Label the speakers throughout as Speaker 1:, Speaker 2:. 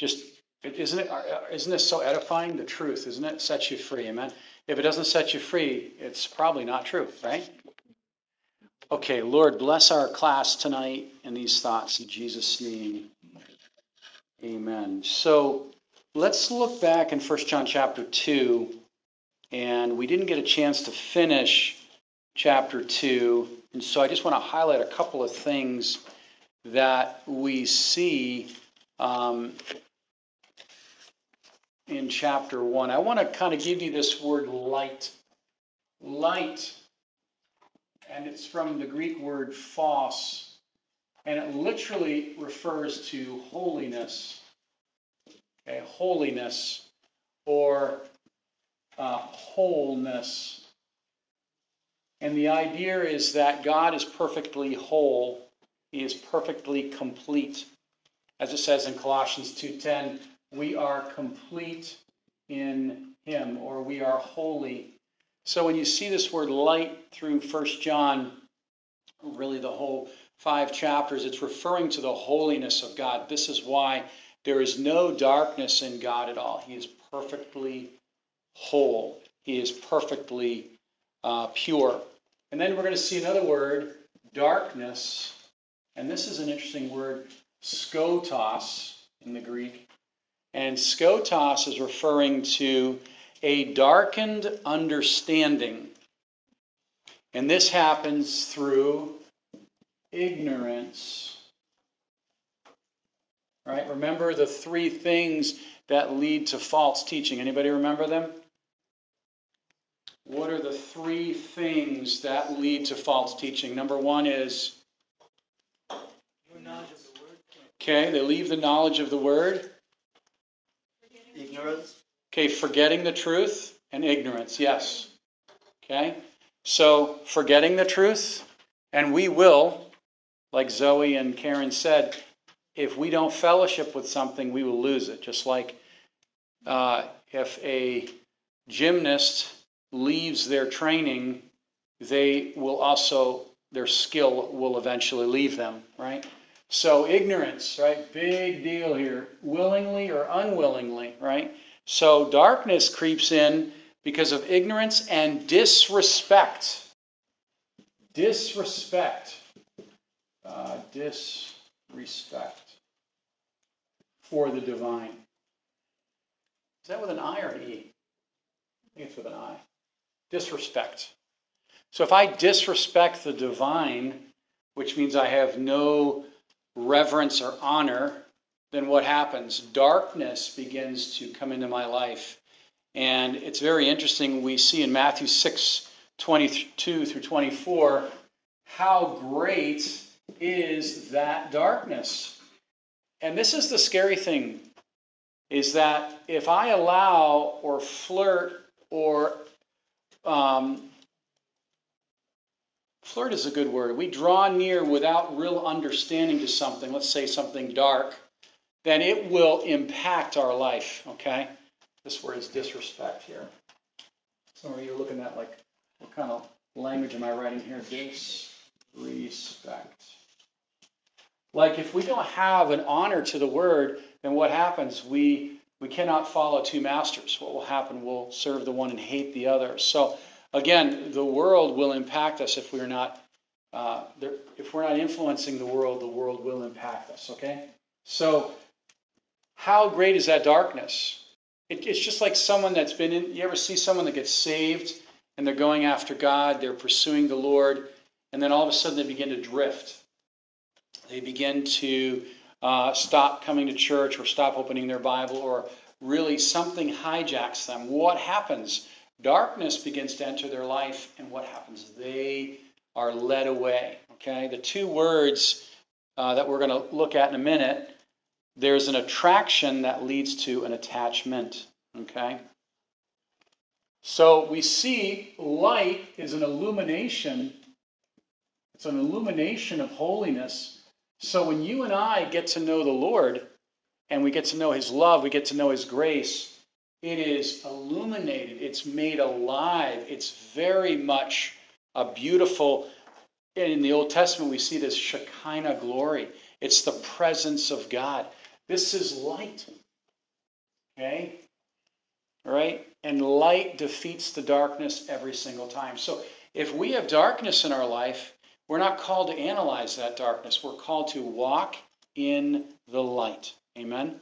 Speaker 1: just isn't it isn't this so edifying the truth? Isn't it sets you free? Amen. If it doesn't set you free it's probably not true right? Okay lord bless our class tonight and these thoughts in jesus name. Amen. So let's look back in 1 john chapter 2 and we didn't get a chance to finish chapter 2 and so i just want to highlight a couple of things that we see um, in chapter 1. I want to kind of give you this word light. Light. And it's from the Greek word phos. And it literally refers to holiness. Okay, holiness or uh, wholeness. And the idea is that God is perfectly whole. He is perfectly complete. As it says in Colossians 2:10, we are complete in him or we are holy. So when you see this word light through First John, really the whole five chapters, it's referring to the holiness of God. This is why there is no darkness in God at all. He is perfectly whole. He is perfectly uh, pure. And then we're going to see another word, darkness. And this is an interesting word, skotos in the Greek. And skotos is referring to a darkened understanding. And this happens through ignorance. Right? Remember the three things that lead to false teaching. Anybody remember them? What are the three things that lead to false teaching? Number one is Okay, they leave the knowledge of the word.
Speaker 2: Ignorance.
Speaker 1: Okay, forgetting the truth and ignorance, yes. Okay, so forgetting the truth, and we will, like Zoe and Karen said, if we don't fellowship with something, we will lose it. Just like uh, if a gymnast leaves their training, they will also, their skill will eventually leave them, right? So ignorance, right? Big deal here. Willingly or unwillingly, right? So darkness creeps in because of ignorance and disrespect. Disrespect. Uh, disrespect for the divine. Is that with an I or an E? I think it's with an I. Disrespect. So if I disrespect the divine, which means I have no reverence or honor, then what happens? Darkness begins to come into my life. And it's very interesting. We see in Matthew 6 22 through 24 how great is that darkness. And this is the scary thing is that if I allow or flirt or um, flirt is a good word. We draw near without real understanding to something, let's say something dark, then it will impact our life, okay? This word is disrespect here. Some of you are looking at like, what kind of language am I writing here? Disrespect. Like if we don't have an honor to the word, then what happens? We we cannot follow two masters. What will happen? We'll serve the one and hate the other. So again, the world will impact us if we're not uh, if we're not influencing the world, the world will impact us. Okay, so how great is that darkness? It, it's just like someone that's been in. You ever see someone that gets saved and they're going after God, they're pursuing the Lord, and then all of a sudden they begin to drift. They begin to uh, stop coming to church or stop opening their Bible or really something hijacks them. What happens? Darkness begins to enter their life, and what happens? They are led away. Okay, the two words uh, that we're going to look at in a minute there's an attraction that leads to an attachment. Okay? So we see light is an illumination, it's an illumination of holiness. So when you and I get to know the Lord and we get to know His love, we get to know His grace, it is illuminated, it's made alive, it's very much a beautiful. In the Old Testament, we see this Shekinah glory. It's the presence of God. This is light. Okay? All right? And light defeats the darkness every single time. So if we have darkness in our life, we're not called to analyze that darkness. We're called to walk in the light. Amen?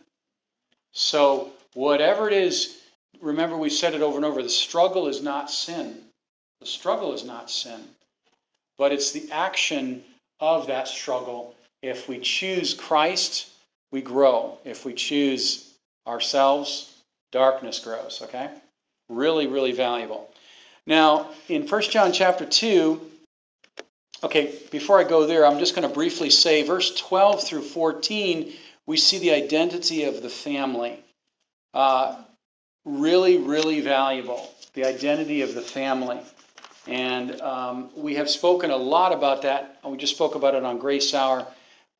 Speaker 1: So, whatever it is, remember we said it over and over the struggle is not sin. The struggle is not sin, but it's the action of that struggle. If we choose Christ, we grow. If we choose ourselves, darkness grows. Okay? Really, really valuable. Now, in 1 John chapter 2, okay, before I go there, I'm just going to briefly say verse 12 through 14, we see the identity of the family. Uh, really, really valuable. The identity of the family. And um, we have spoken a lot about that. We just spoke about it on Grace Hour.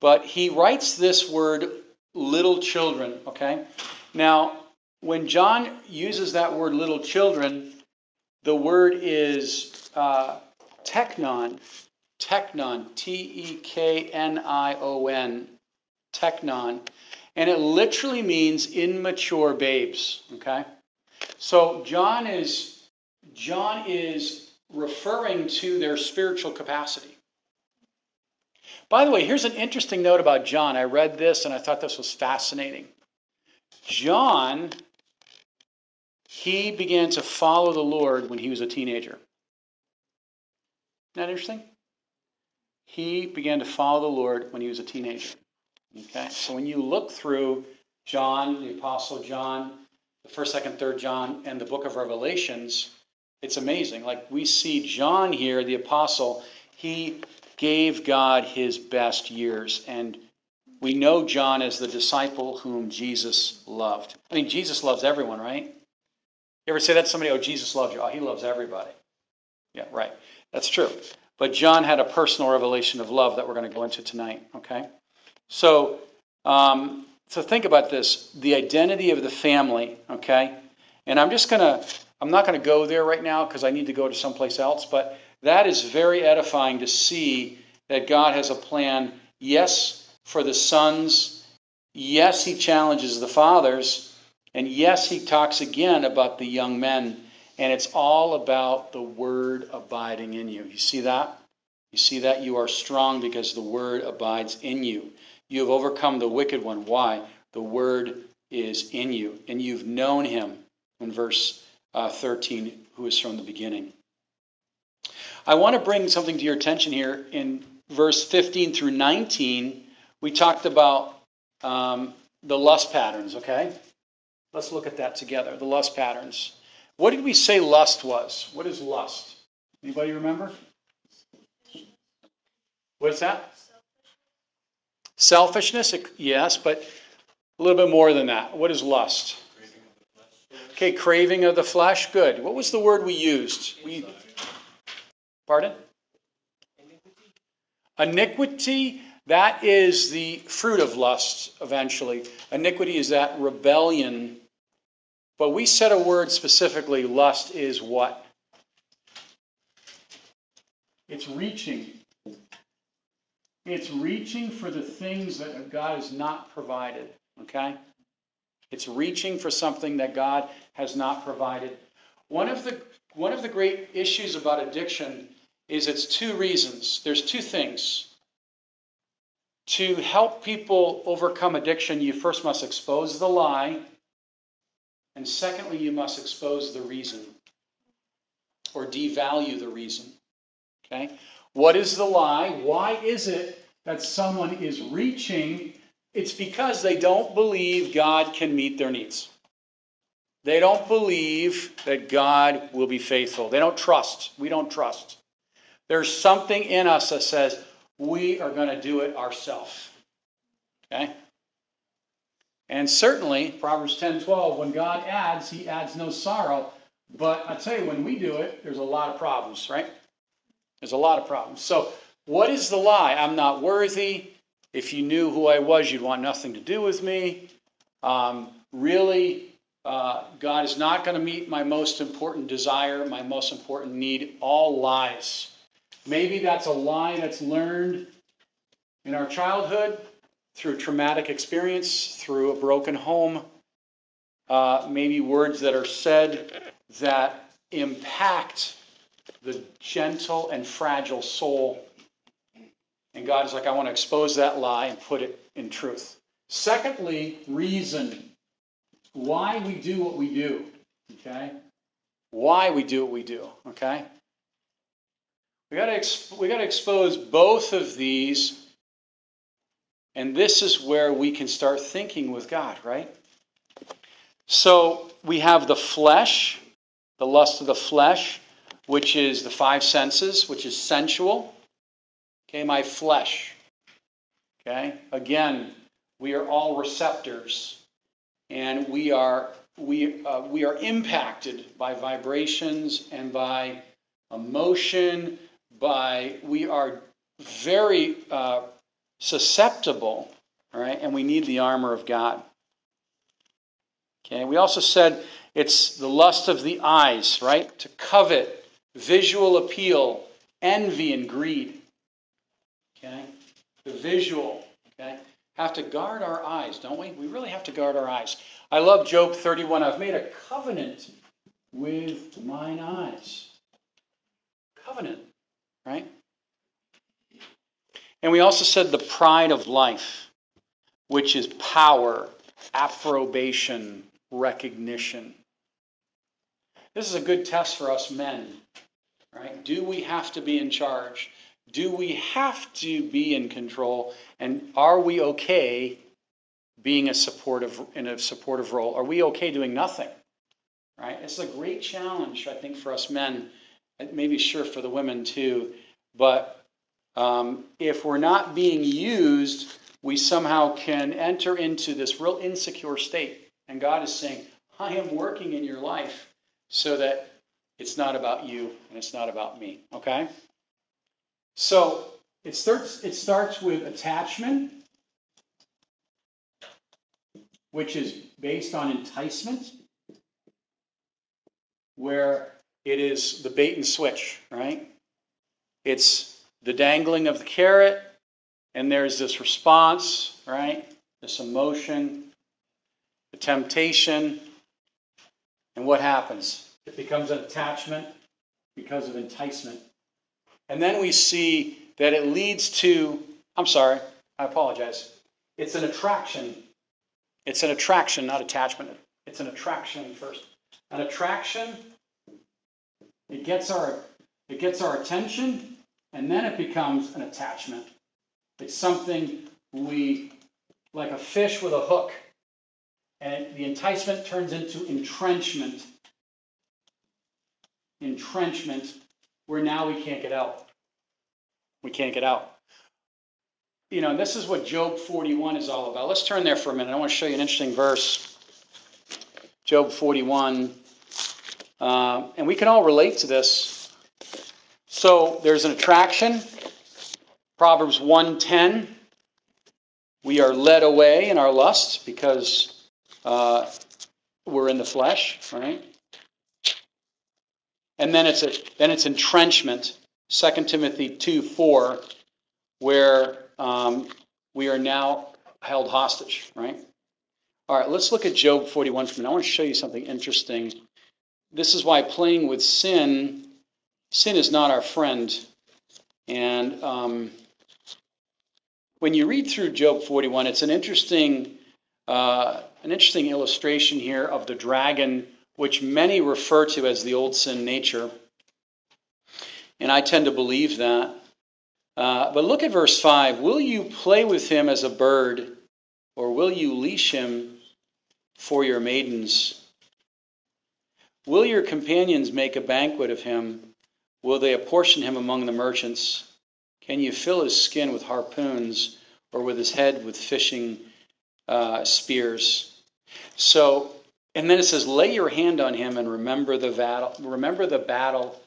Speaker 1: But he writes this word, little children, okay? Now, when John uses that word, little children, the word is uh, teknon. Teknon, T E K N I O N. Teknon. And it literally means immature babes, okay? So John is John is referring to their spiritual capacity. By the way, here's an interesting note about John. I read this and I thought this was fascinating. John he began to follow the Lord when he was a teenager. Isn't that interesting? He began to follow the Lord when he was a teenager. Okay, so when you look through John, the Apostle John, the first, second, third John, and the book of Revelations, it's amazing. Like we see John here, the Apostle, he gave God his best years. And we know John as the disciple whom Jesus loved. I mean, Jesus loves everyone, right? You ever say that to somebody? Oh, Jesus loves you. Oh, he loves everybody. Yeah, right. That's true. But John had a personal revelation of love that we're going to go into tonight. Okay. So, um, so think about this: the identity of the family. Okay. And I'm just gonna, I'm not to go there right now because I need to go to someplace else. But that is very edifying to see that God has a plan. Yes, for the sons. Yes, He challenges the fathers and yes, he talks again about the young men, and it's all about the word abiding in you. You see that? You see that? You are strong because the word abides in you. You have overcome the wicked one. Why? The word is in you, and you've known him in verse uh, 13, who is from the beginning. I want to bring something to your attention here. In verse 15 through 19, we talked about um, the lust patterns, okay? Let's look at that together, the lust patterns. What did we say lust was? What is lust? Anybody remember? What is that? Selfishness, yes, but a little bit more than that. What is lust? Okay, craving of the flesh. Good. What was the word we used? We, pardon? Iniquity. That is the fruit of lust eventually. Iniquity is that rebellion. But we said a word specifically lust is what? It's reaching. It's reaching for the things that God has not provided. Okay? It's reaching for something that God has not provided. One of the one of the great issues about addiction is it's two reasons. There's two things. To help people overcome addiction, you first must expose the lie, and secondly, you must expose the reason or devalue the reason. Okay? What is the lie? Why is it that someone is reaching? It's because they don't believe God can meet their needs. They don't believe that God will be faithful. They don't trust. We don't trust. There's something in us that says, we are going to do it ourselves. Okay? And certainly, Proverbs 10 12, when God adds, he adds no sorrow. But I tell you, when we do it, there's a lot of problems, right? There's a lot of problems. So, what is the lie? I'm not worthy. If you knew who I was, you'd want nothing to do with me. Um, really, uh, God is not going to meet my most important desire, my most important need. All lies. Maybe that's a lie that's learned in our childhood through traumatic experience, through a broken home. uh, maybe words that are said that impact the gentle and fragile soul. And God is like, I want to expose that lie and put it in truth. Secondly, reason. Why we do what we do. Okay? Why we do what we do. Okay? We got to exp- we got to expose both of these, and this is where we can start thinking with God, right? So we have the flesh, the lust of the flesh, which is the five senses, which is sensual. Okay, my flesh. Okay, again, we are all receptors, and we are we uh, we are impacted by vibrations and by emotion. By we are very uh, susceptible, all right, and we need the armor of God. Okay, we also said it's the lust of the eyes, right? To covet, visual appeal, envy, and greed. Okay? The visual, okay? Have to guard our eyes, don't we? We really have to guard our eyes. I love Job 31. I've made a covenant with mine eyes. Covenant, right? And we also said the pride of life, which is power, approbation, recognition. This is a good test for us men, right? Do we have to be in charge? Do we have to be in control? And are we okay being a supportive in a supportive role? Are we okay doing nothing? Right? It's a great challenge, I think, for us men. Maybe sure for the women too. But um, if we're not being used, we somehow can enter into this real insecure state and God is saying, I am working in your life so that it's not about you and it's not about me. Okay? So it starts, it starts with attachment, which is based on enticement, where it is the bait and switch, right? It's the dangling of the carrot, and there's this response, right? This emotion, the temptation, and what happens? It becomes an attachment because of enticement. And then we see that it leads to, I'm sorry, I apologize. It's an attraction. It's an attraction, not attachment. It's an attraction first. An attraction, it gets our it gets our attention, and then it becomes an attachment. It's something we like a fish with a hook and the enticement turns into entrenchment. Entrenchment, where now we can't get out. We can't get out. You know, this is what Job 41 is all about. Let's turn there for a minute. I want to show you an interesting verse. Job 41. Uh, and we can all relate to this. So there's an attraction. Proverbs 1:10. We are led away in our lust because uh, we're in the flesh, right? And then it's a then it's entrenchment. 2 Timothy 2 4, where um, we are now held hostage, right? All right, let's look at Job 41 for a minute. I want to show you something interesting. This is why playing with sin, sin is not our friend. And um, when you read through Job 41, it's an interesting uh, an interesting illustration here of the dragon, which many refer to as the old sin nature. And I tend to believe that. Uh, but look at verse 5. Will you play with him as a bird, or will you leash him for your maidens? Will your companions make a banquet of him? Will they apportion him among the merchants? Can you fill his skin with harpoons, or with his head with fishing uh, spears. So, and then it says, lay your hand on him and remember the battle. Remember the battle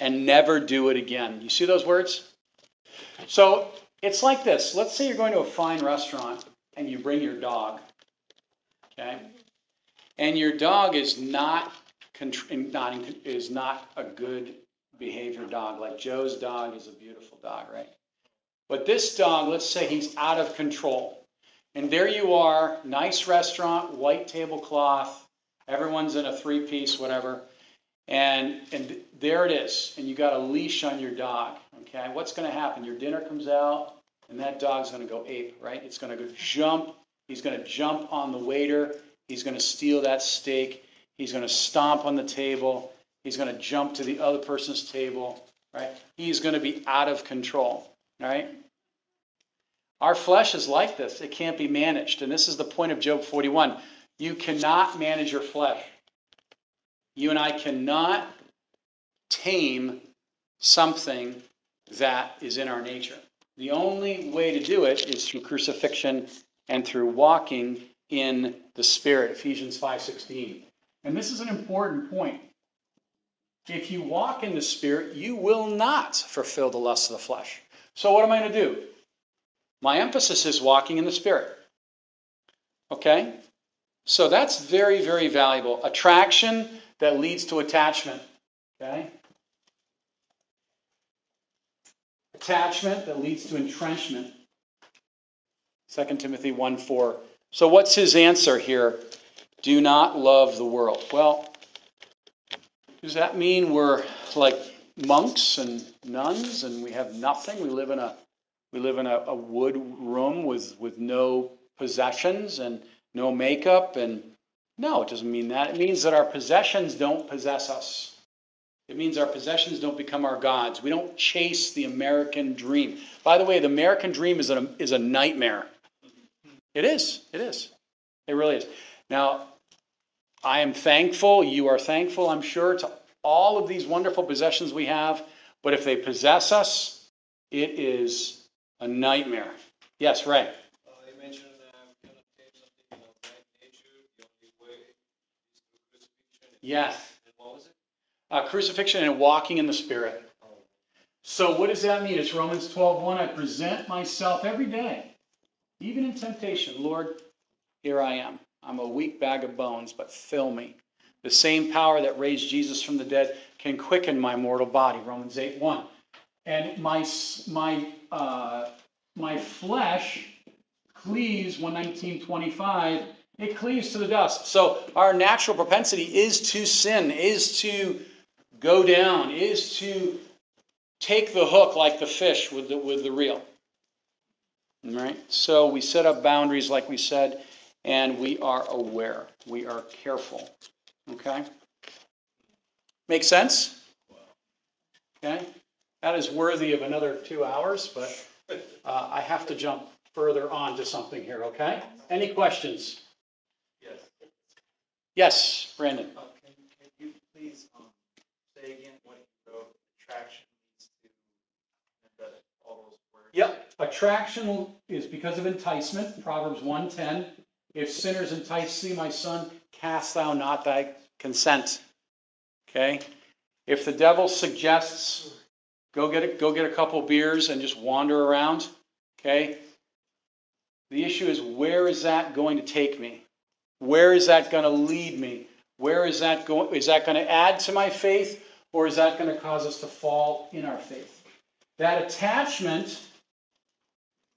Speaker 1: and never do it again. You see those words? So it's like this. Let's say you're going to a fine restaurant and you bring your dog. Okay? And your dog is not, not is not a good behavior dog. Like Joe's dog is a beautiful dog, right? But this dog, let's say he's out of control. And there you are, nice restaurant, white tablecloth, everyone's in a three piece, whatever. And, and there it is. And you got a leash on your dog. Okay, what's going to happen? Your dinner comes out, and that dog's going to go ape, right? It's going to go jump. He's going to jump on the waiter. He's going to steal that steak. He's going to stomp on the table. He's going to jump to the other person's table, right? He's going to be out of control, right? Our flesh is like this. It can't be managed. And this is the point of Job 41. You cannot manage your flesh. You and I cannot tame something that is in our nature. The only way to do it is through crucifixion and through walking in the spirit Ephesians 5:16. And this is an important point. If you walk in the spirit, you will not fulfill the lusts of the flesh. So what am I going to do? My emphasis is walking in the spirit. Okay? So that's very very valuable. Attraction that leads to attachment. Okay? Attachment that leads to entrenchment. 2 Timothy 1 4. So, what's his answer here? Do not love the world. Well, does that mean we're like monks and nuns and we have nothing? We live in a we live in a, a wood room with, with no possessions and no makeup and no, it doesn't mean that. It means that our possessions don't possess us. It means our possessions don't become our gods. We don't chase the American dream. By the way, the American dream is a, is a nightmare. It is. It is. It really is. Now, I am thankful, you are thankful, I'm sure, to all of these wonderful possessions we have, but if they possess us, it is a nightmare. Yes, Ray.
Speaker 2: Uh, you mentioned uh, kind of something about right nature, the only way is through crucifixion.
Speaker 1: Yes.
Speaker 2: And what was it?
Speaker 1: Uh, crucifixion and walking in the Spirit. So what does that mean? It's Romans 12:1. I present myself every day, even in temptation. Lord, here I am. I'm a weak bag of bones, but fill me. The same power that raised Jesus from the dead can quicken my mortal body. Romans 8:1. And my my uh, my flesh cleaves 119:25. It cleaves to the dust. So our natural propensity is to sin, is to go down, is to take the hook like the fish with the, with the reel. All right? So we set up boundaries, like we said, and we are aware. We are careful. Okay? Make sense? Okay? That is worthy of another two hours, but uh, I have to jump further on to something here, okay? Any questions?
Speaker 2: Yes.
Speaker 1: Yes, Brandon.
Speaker 3: Uh, Can can you please um, say again what you wrote, attraction leads to, all those words?
Speaker 1: Yep. Attraction is because of enticement, Proverbs 110. If sinners entice thee, my son, cast thou not thy consent. Okay? If the devil suggests, go get a, go get a couple beers and just wander around. Okay? The issue is where is that going to take me? Where is that going to lead me? Where is that going? Is that going to add to my faith, or is that going to cause us to fall in our faith? That attachment.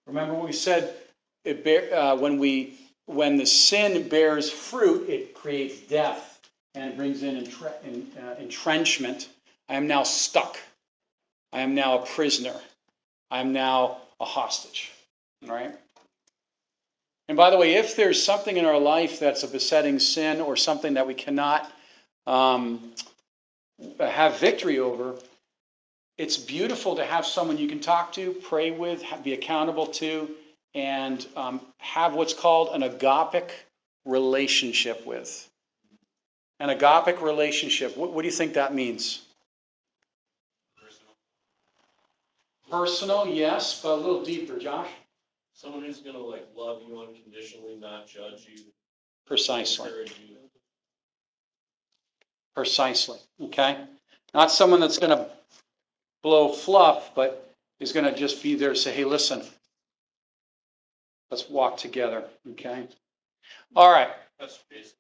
Speaker 1: Remember what we said. Bear, uh, when we when the sin bears fruit, it creates death and it brings in, entre- in uh, entrenchment. I am now stuck. I am now a prisoner. I am now a hostage. Right. And by the way, if there's something in our life that's a besetting sin or something that we cannot um, have victory over, it's beautiful to have someone you can talk to, pray with, be accountable to, and um, have what's called an agapic relationship with. An agapic relationship, what, what do you think that means?
Speaker 2: Personal.
Speaker 1: Personal, yes, but a little deeper, Josh.
Speaker 2: Someone who's gonna like love you unconditionally, not judge you,
Speaker 1: Precisely.
Speaker 2: encourage you.
Speaker 1: Precisely. Okay? Not someone that's going to blow fluff, but is going to just be there to say, hey, listen, let's walk together. Okay? All right.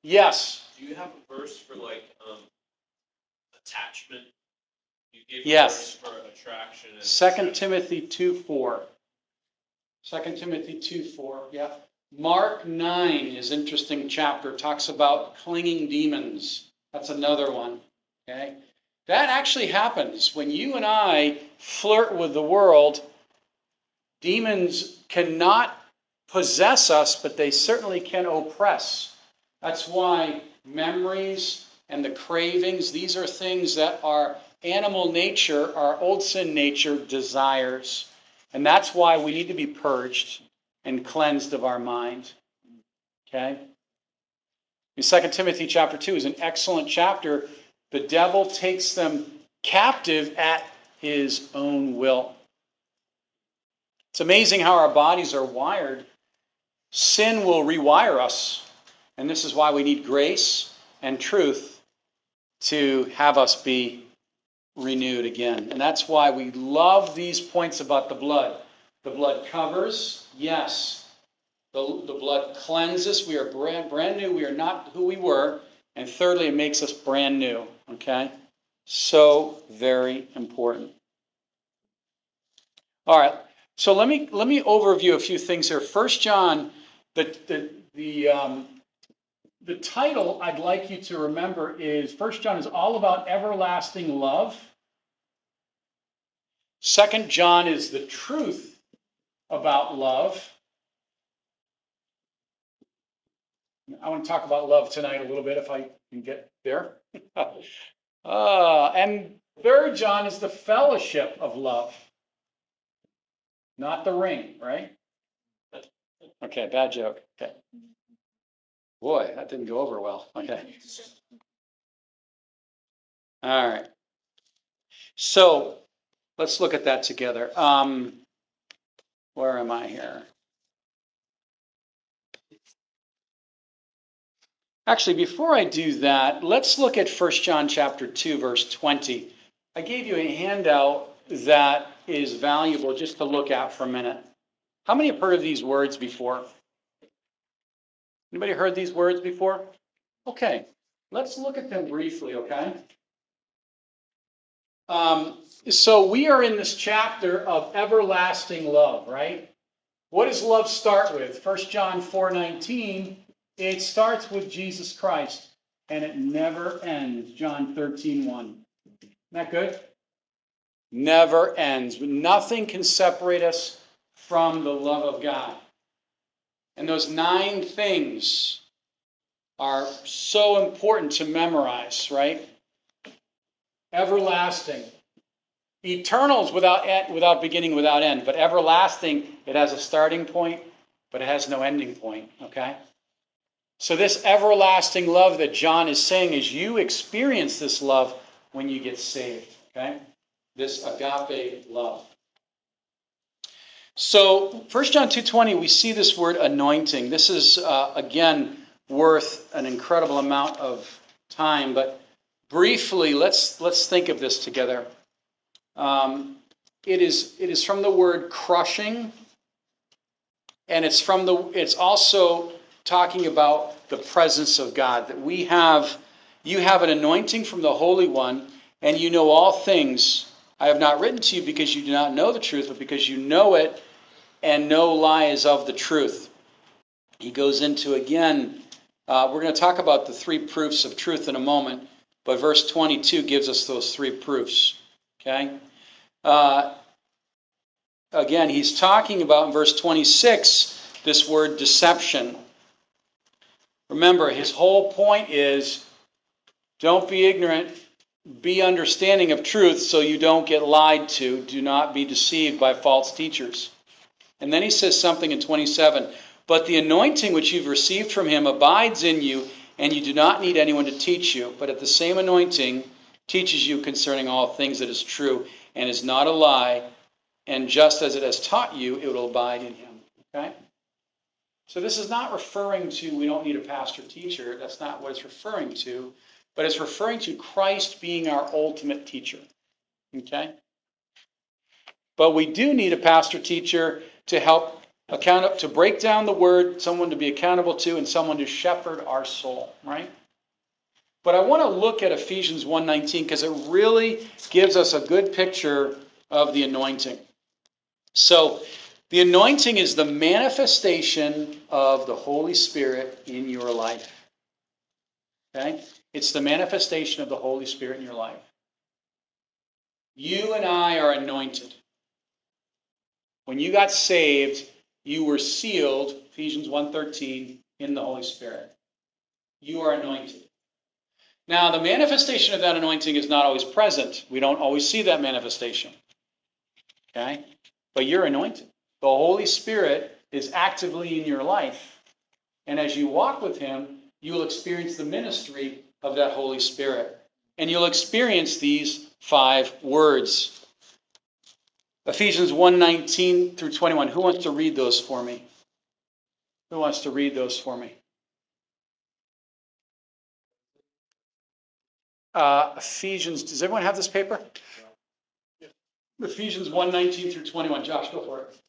Speaker 1: Yes.
Speaker 2: Do you have a verse for like, um, attachment? You
Speaker 1: Yes.
Speaker 2: verse for attraction and.
Speaker 1: Second Timothy 2 4. 2 Timothy 2 4. Yeah. Mark 9 is interesting chapter, talks about clinging demons. That's another one. Okay? That actually happens when you and I flirt with the world. Demons cannot possess us, but they certainly can oppress. That's why memories and the cravings, these are things that our animal nature, our old sin nature desires. And that's why we need to be purged and cleansed of our mind. Okay? In 2 Timothy chapter 2 is an excellent chapter. The devil takes them captive at his own will. It's amazing how our bodies are wired. Sin will rewire us. And this is why we need grace and truth to have us be renewed again. And that's why we love these points about the blood. The blood covers, yes. The, the blood cleanses. We are brand, brand new. We are not who we were. And thirdly, it makes us brand new. Okay? So very important. All right. So let me let me overview a few things here. First John, the the the um, the title I'd like you to remember is First John is all about everlasting love. Second John is the truth about love. I want to talk about love tonight a little bit if I can get there. uh, and third John is the fellowship of love, not the ring, right? Okay, bad joke. Okay. Boy, that didn't go over well. Okay. All right. So let's look at that together. Um, where am I here? Actually, before I do that, let's look at 1 John chapter 2 verse 20. I gave you a handout that is valuable just to look at for a minute. How many have heard of these words before? Anybody heard these words before? Okay, let's look at them briefly, okay? Um, so we are in this chapter of everlasting love, right? What does love start with? 1 John 4:19, it starts with Jesus Christ and it never ends. John 13:1. Isn't that good? Never ends. Nothing can separate us from the love of God. And those nine things are so important to memorize, right? Everlasting. Eternals without end, without beginning, without end. But everlasting, it has a starting point, but it has no ending point, okay? So this everlasting love that John is saying is you experience this love when you get saved, okay? This agape love. So 1 John 2:20 we see this word anointing. This is uh, again worth an incredible amount of time, but briefly let's let's think of this together. Um, it is it is from the word crushing, and it's from the it's also talking about the presence of God that we have. You have an anointing from the Holy One, and you know all things I have not written to you because you do not know the truth, but because you know it, and no lie is of the truth. He goes into again, uh, we're going to talk about the three proofs of truth in a moment, but verse 22 gives us those three proofs. Okay? Uh, again, he's talking about in verse 26 this word deception. Remember, his whole point is don't be ignorant, be understanding of truth so you don't get lied to. Do not be deceived by false teachers. And then he says something in 27 But the anointing which you've received from him abides in you, and you do not need anyone to teach you. But at the same anointing teaches you concerning all things that is true and is not a lie. And just as it has taught you, it will abide in him. Okay? So this is not referring to we don't need a pastor teacher. That's not what it's referring to but it's referring to Christ being our ultimate teacher. Okay? But we do need a pastor teacher to help account up, to break down the word, someone to be accountable to, and someone to shepherd our soul, right? But I want to look at Ephesians 1:19 because it really gives us a good picture of the anointing. So The anointing is the manifestation of the Holy Spirit in your life. Okay? It's the manifestation of the Holy Spirit in your life. You and I are anointed. When you got saved, you were sealed, Ephesians 1:13, in the Holy Spirit. You are anointed. Now, the manifestation of that anointing is not always present. We don't always see that manifestation. Okay? But you're anointed. The Holy Spirit is actively in your life. And as you walk with Him, you will experience the ministry of that Holy Spirit. And you'll experience these five words. Ephesians 1:19 through 21. Who wants to read those for me? Who wants to read those for me? Uh, Ephesians, does everyone have this paper? Ephesians 1:19 through 21. Josh, go for it.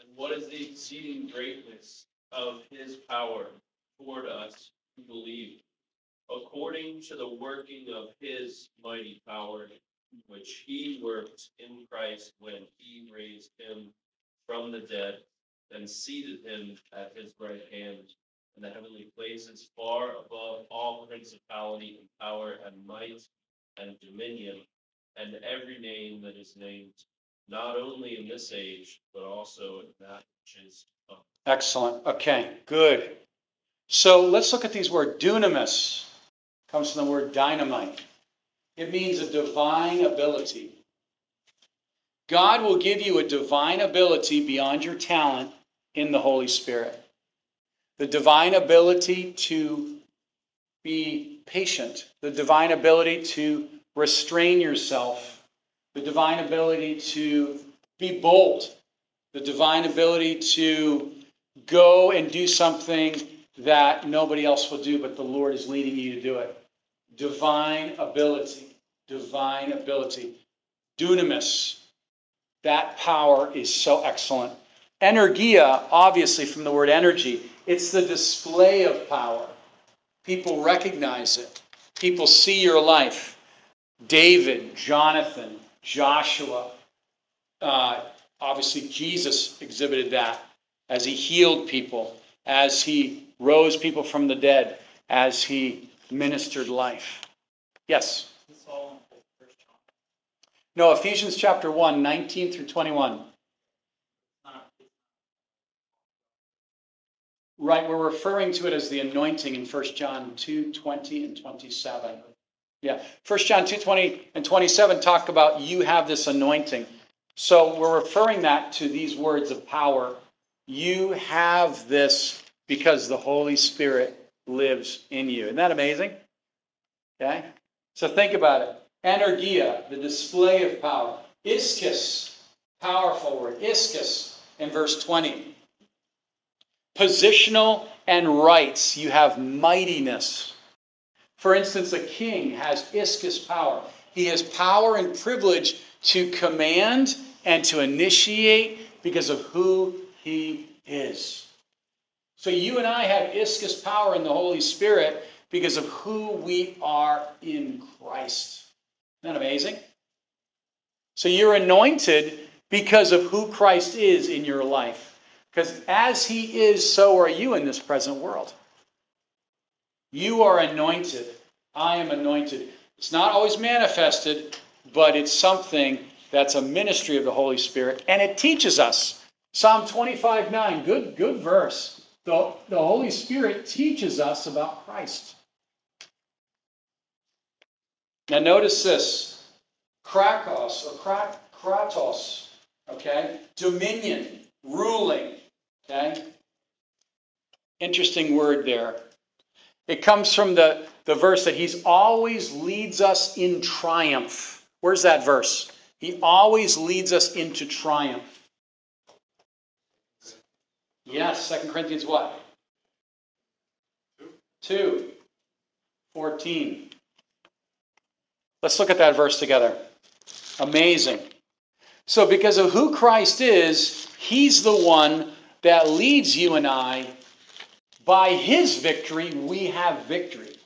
Speaker 4: And what is the exceeding greatness of his power toward us who believe, according to the working of his mighty power, which he worked in Christ when he raised him from the dead and seated him at his right hand in the heavenly places, far above all principality and power and might and dominion and every name that is named, not only in this age, but also in that which is to come.
Speaker 1: Excellent. Okay, good. So let's look at these words. Dunamis comes from the word dynamite. It means a divine ability. God will give you a divine ability beyond your talent in the Holy Spirit. The divine ability to be patient, the divine ability to restrain yourself, the divine ability to be bold, the divine ability to go and do something that nobody else will do, but the Lord is leading you to do it. Divine ability, divine ability. Dunamis, that power is so excellent. Energia, obviously from the word energy, it's the display of power. People recognize it. People see your life. David, Jonathan, Joshua, uh, obviously Jesus exhibited that as he healed people, as he rose people from the dead, as he ministered life. Yes? No, Ephesians chapter 1, 19 through 21.
Speaker 3: It's not, it's
Speaker 1: Right, we're referring to it as the anointing in 1 John 2, 20 and 27. Yeah, 1 John 2, 20 and 27 talk about you have this anointing. So we're referring that to these words of power. You have this because the Holy Spirit lives in you. Isn't that amazing? Okay? So think about it. Energia, the display of power. Ischus, powerful word. Ischus in verse 20. Positional and rights. You have mightiness. For instance, a king has ischus power. He has power and privilege to command and to initiate because of who he is. So you and I have ischus power in the Holy Spirit because of who we are in Christ. Isn't that amazing? So you're anointed because of who Christ is in your life. Because as he is, so are you in this present world. You are anointed. I am anointed. It's not always manifested, but it's something that's a ministry of the Holy Spirit, and it teaches us. Psalm 25 9, good, good verse. The, the Holy Spirit teaches us about Christ. Now, notice this Krakos or Krat, Kratos, okay? Dominion, ruling, okay? Interesting word there. It comes from the, the verse that he's always leads us in triumph. Where's that verse? He always leads us into triumph. Yes, 2 Corinthians what? 2. 14. Let's look at that verse together. Amazing. So, because of who Christ is, He's the one that leads you and I. By His victory, we have victory.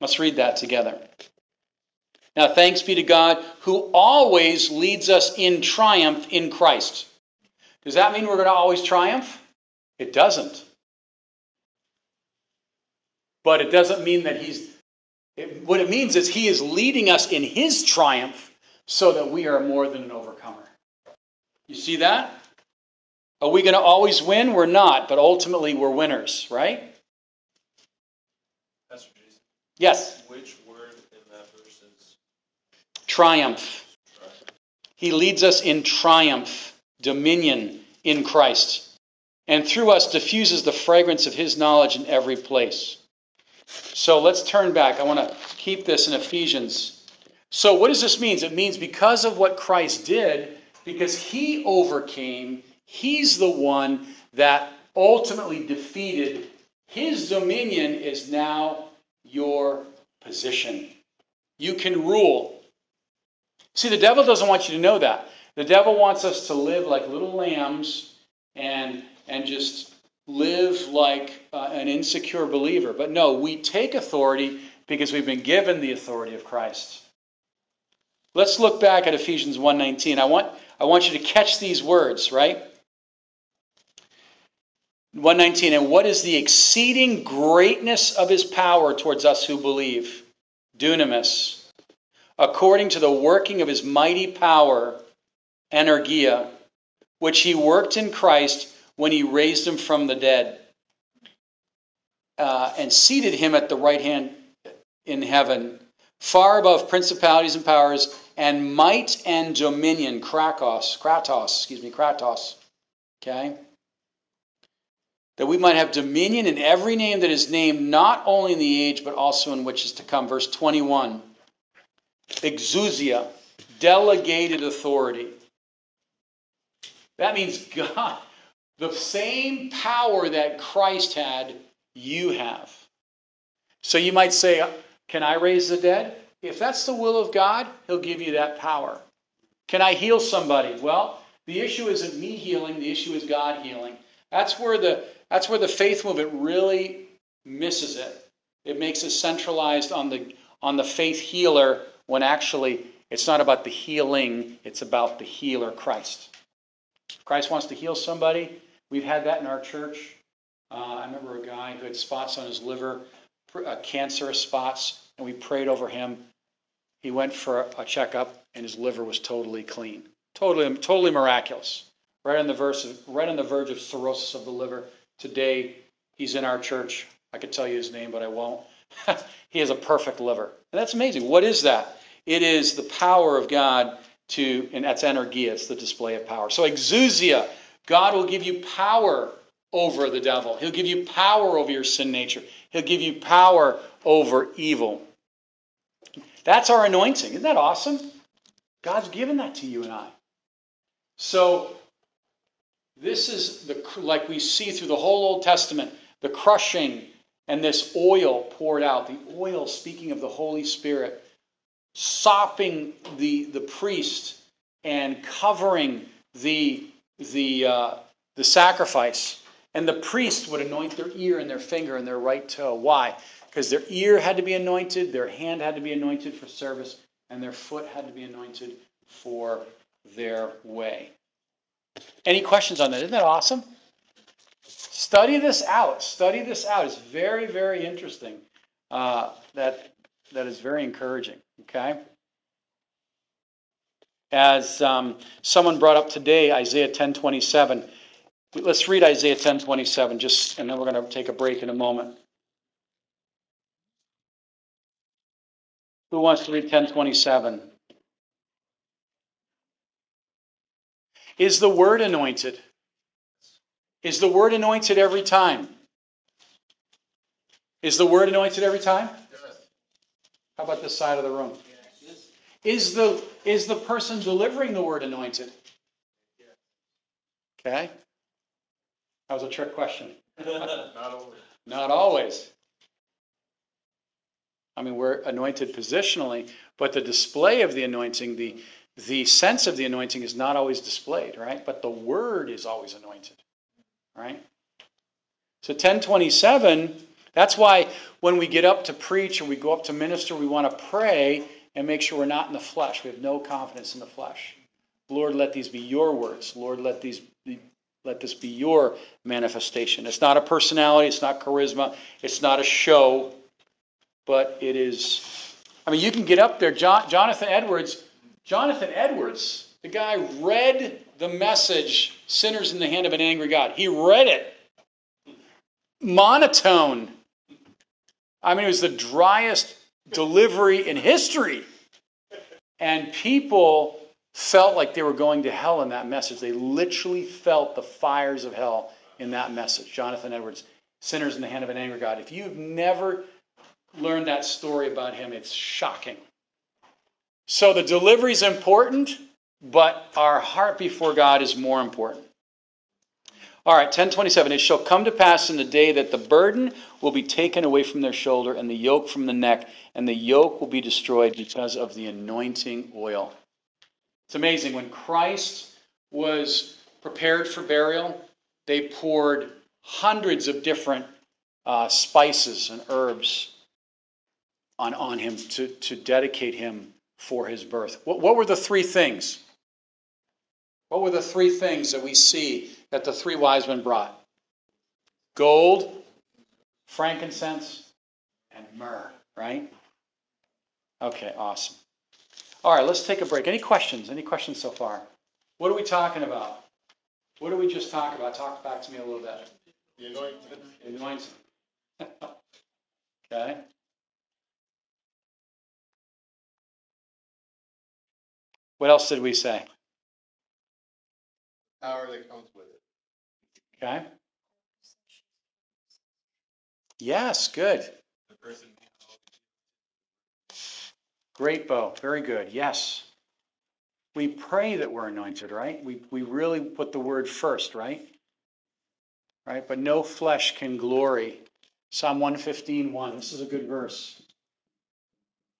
Speaker 1: Let's read that together. Now, thanks be to God who always leads us in triumph in Christ. Does that mean we're going to always triumph? It doesn't. But it doesn't mean that He's. It, what it means is He is leading us in His triumph so that we are more than an overcomer. You see that? Are we going to always win? We're not, but ultimately we're winners, right?
Speaker 2: Pastor Jason,
Speaker 1: Yes.
Speaker 2: which word in that verse is
Speaker 1: Triumph.
Speaker 2: triumph?
Speaker 1: He leads us in triumph, dominion in Christ, and through us diffuses the fragrance of his knowledge in every place. So let's turn back. I want to keep this in Ephesians. So, what does this mean? It means because of what Christ did, because he overcame, he's the one that ultimately defeated. His dominion is now your position. You can rule. See, the devil doesn't want you to know that. The devil wants us to live like little lambs and and just live like uh, an insecure believer. But no, we take authority because we've been given the authority of Christ. Let's look back at Ephesians 1:19. I want I want you to catch these words, right? 119 and what is the exceeding greatness of his power towards us who believe dunamis according to the working of his mighty power energia which he worked in Christ when he raised him from the dead uh, and seated him at the right hand in heaven far above principalities and powers and might and dominion krakos kratos excuse me kratos okay that we might have dominion in every name that is named, not only in the age, but also in which is to come. Verse 21 Exousia, delegated authority. That means God, the same power that Christ had, you have. So you might say, Can I raise the dead? If that's the will of God, He'll give you that power. Can I heal somebody? Well, the issue isn't me healing, the issue is God healing. That's where the that's where the faith movement really misses it. It makes it centralized on the on the faith healer when actually it's not about the healing, it's about the healer Christ. Christ wants to heal somebody. We've had that in our church. Uh, I remember a guy who had spots on his liver, uh, cancerous spots, and we prayed over him. He went for a checkup, and his liver was totally clean, totally, totally miraculous. Right on the verse, of, right on the verge of cirrhosis of the liver. Today, he's in our church. I could tell you his name, but I won't. he has a perfect liver. And that's amazing. What is that? It is the power of God to, and that's energia, it's the display of power. So, exousia, God will give you power over the devil. He'll give you power over your sin nature. He'll give you power over evil. That's our anointing. Isn't that awesome? God's given that to you and I. So, this is the like we see through the whole Old Testament, the crushing and this oil poured out. The oil, speaking of the Holy Spirit, sopping the the priest and covering the the uh, the sacrifice. And the priest would anoint their ear and their finger and their right toe. Why? Because their ear had to be anointed, their hand had to be anointed for service, and their foot had to be anointed for their way. Any questions on that? Isn't that awesome? Study this out. Study this out. It's very, very interesting. Uh, that that is very encouraging. Okay. As um, someone brought up today, Isaiah 10:27. Let's read Isaiah 10:27, just, and then we're going to take a break in a moment. Who wants to read 10:27? Is the word anointed? Is the word anointed every time? Is the word anointed every time? How about this side of the room? Is the is the person delivering the word anointed? Okay. That was a trick question.
Speaker 2: Not always.
Speaker 1: Not always. I mean, we're anointed positionally, but the display of the anointing, the the sense of the anointing is not always displayed, right? But the word is always anointed, right? So 1027, that's why when we get up to preach or we go up to minister, we want to pray and make sure we're not in the flesh. We have no confidence in the flesh. Lord, let these be your words. Lord, let these be, let this be your manifestation. It's not a personality, it's not charisma, it's not a show, but it is. I mean, you can get up there. Jonathan Edwards, Jonathan Edwards, the guy read the message, Sinners in the Hand of an Angry God. He read it. Monotone. I mean, it was the driest delivery in history. And people felt like they were going to hell in that message. They literally felt the fires of hell in that message. Jonathan Edwards, Sinners in the Hand of an Angry God. If you've never learned that story about him, it's shocking. So the delivery is important, but our heart before God is more important. All right, 1027. It shall come to pass in the day that the burden will be taken away from their shoulder and the yoke from the neck, and the yoke will be destroyed because of the anointing oil. It's amazing. When Christ was prepared for burial, they poured hundreds of different uh, spices and herbs on, on him to, to dedicate him for his birth. What, what were the three things? What were the three things that we see that the three wise men brought? Gold, frankincense, and myrrh, right? Okay, awesome. All right, let's take a break. Any questions? Any questions so far? What are we talking about? What did we just talk about? Talk back to me a little bit.
Speaker 5: The anointing.
Speaker 1: Anointing. okay. What else did we say?
Speaker 5: Power that comes with it.
Speaker 1: Okay. Yes, good. Great, Bo. Very good. Yes. We pray that we're anointed, right? We, we really put the word first, right? Right? But no flesh can glory. Psalm 115, 1. This is a good verse.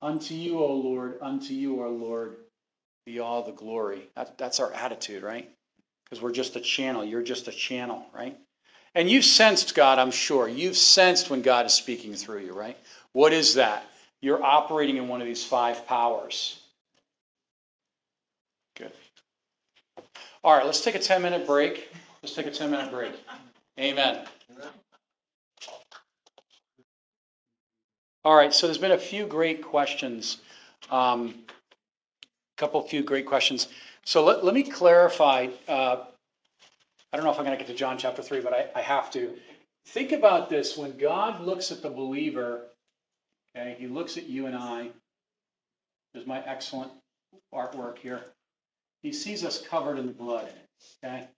Speaker 1: Unto you, O Lord, unto you, our Lord, be all the glory. That, that's our attitude, right? Because we're just a channel. You're just a channel, right? And you've sensed God, I'm sure. You've sensed when God is speaking through you, right? What is that? You're operating in one of these five powers. Good. All right, let's take a 10 minute break. Let's take a 10 minute break. Amen. All right, so there's been a few great questions. Um, a couple few great questions. So let, let me clarify. Uh, I don't know if I'm going to get to John chapter 3, but I, I have to. Think about this when God looks at the believer, okay, he looks at you and I. There's my excellent artwork here. He sees us covered in blood, okay?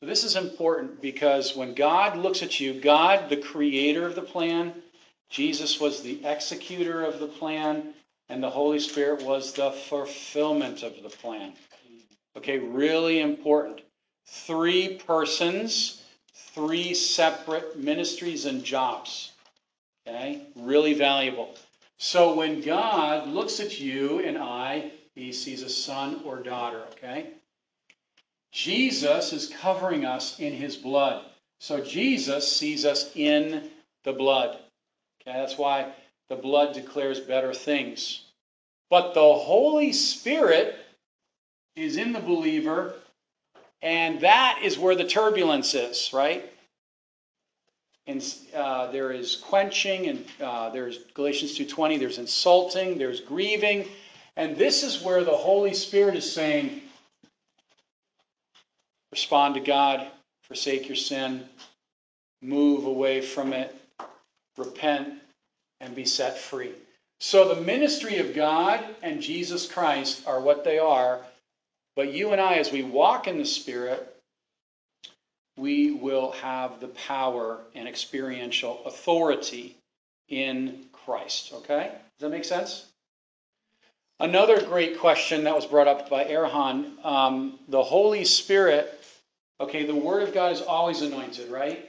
Speaker 1: So this is important because when God looks at you, God, the creator of the plan, Jesus was the executor of the plan, and the Holy Spirit was the fulfillment of the plan. Okay, really important. Three persons, three separate ministries and jobs. Okay, really valuable. So when God looks at you and I, he sees a son or daughter, okay? Jesus is covering us in his blood. So Jesus sees us in the blood. Okay, that's why the blood declares better things. But the Holy Spirit is in the believer, and that is where the turbulence is, right? And uh, there is quenching, and uh, there's Galatians 2:20. There's insulting, there's grieving, and this is where the Holy Spirit is saying, respond to God, forsake your sin, move away from it, repent, and be set free. So the ministry of God and Jesus Christ are what they are, but you and I, as we walk in the Spirit, we will have the power and experiential authority in Christ. Okay? Does that make sense? Another great question that was brought up by Erhan um, the Holy Spirit, okay, the Word of God is always anointed, right?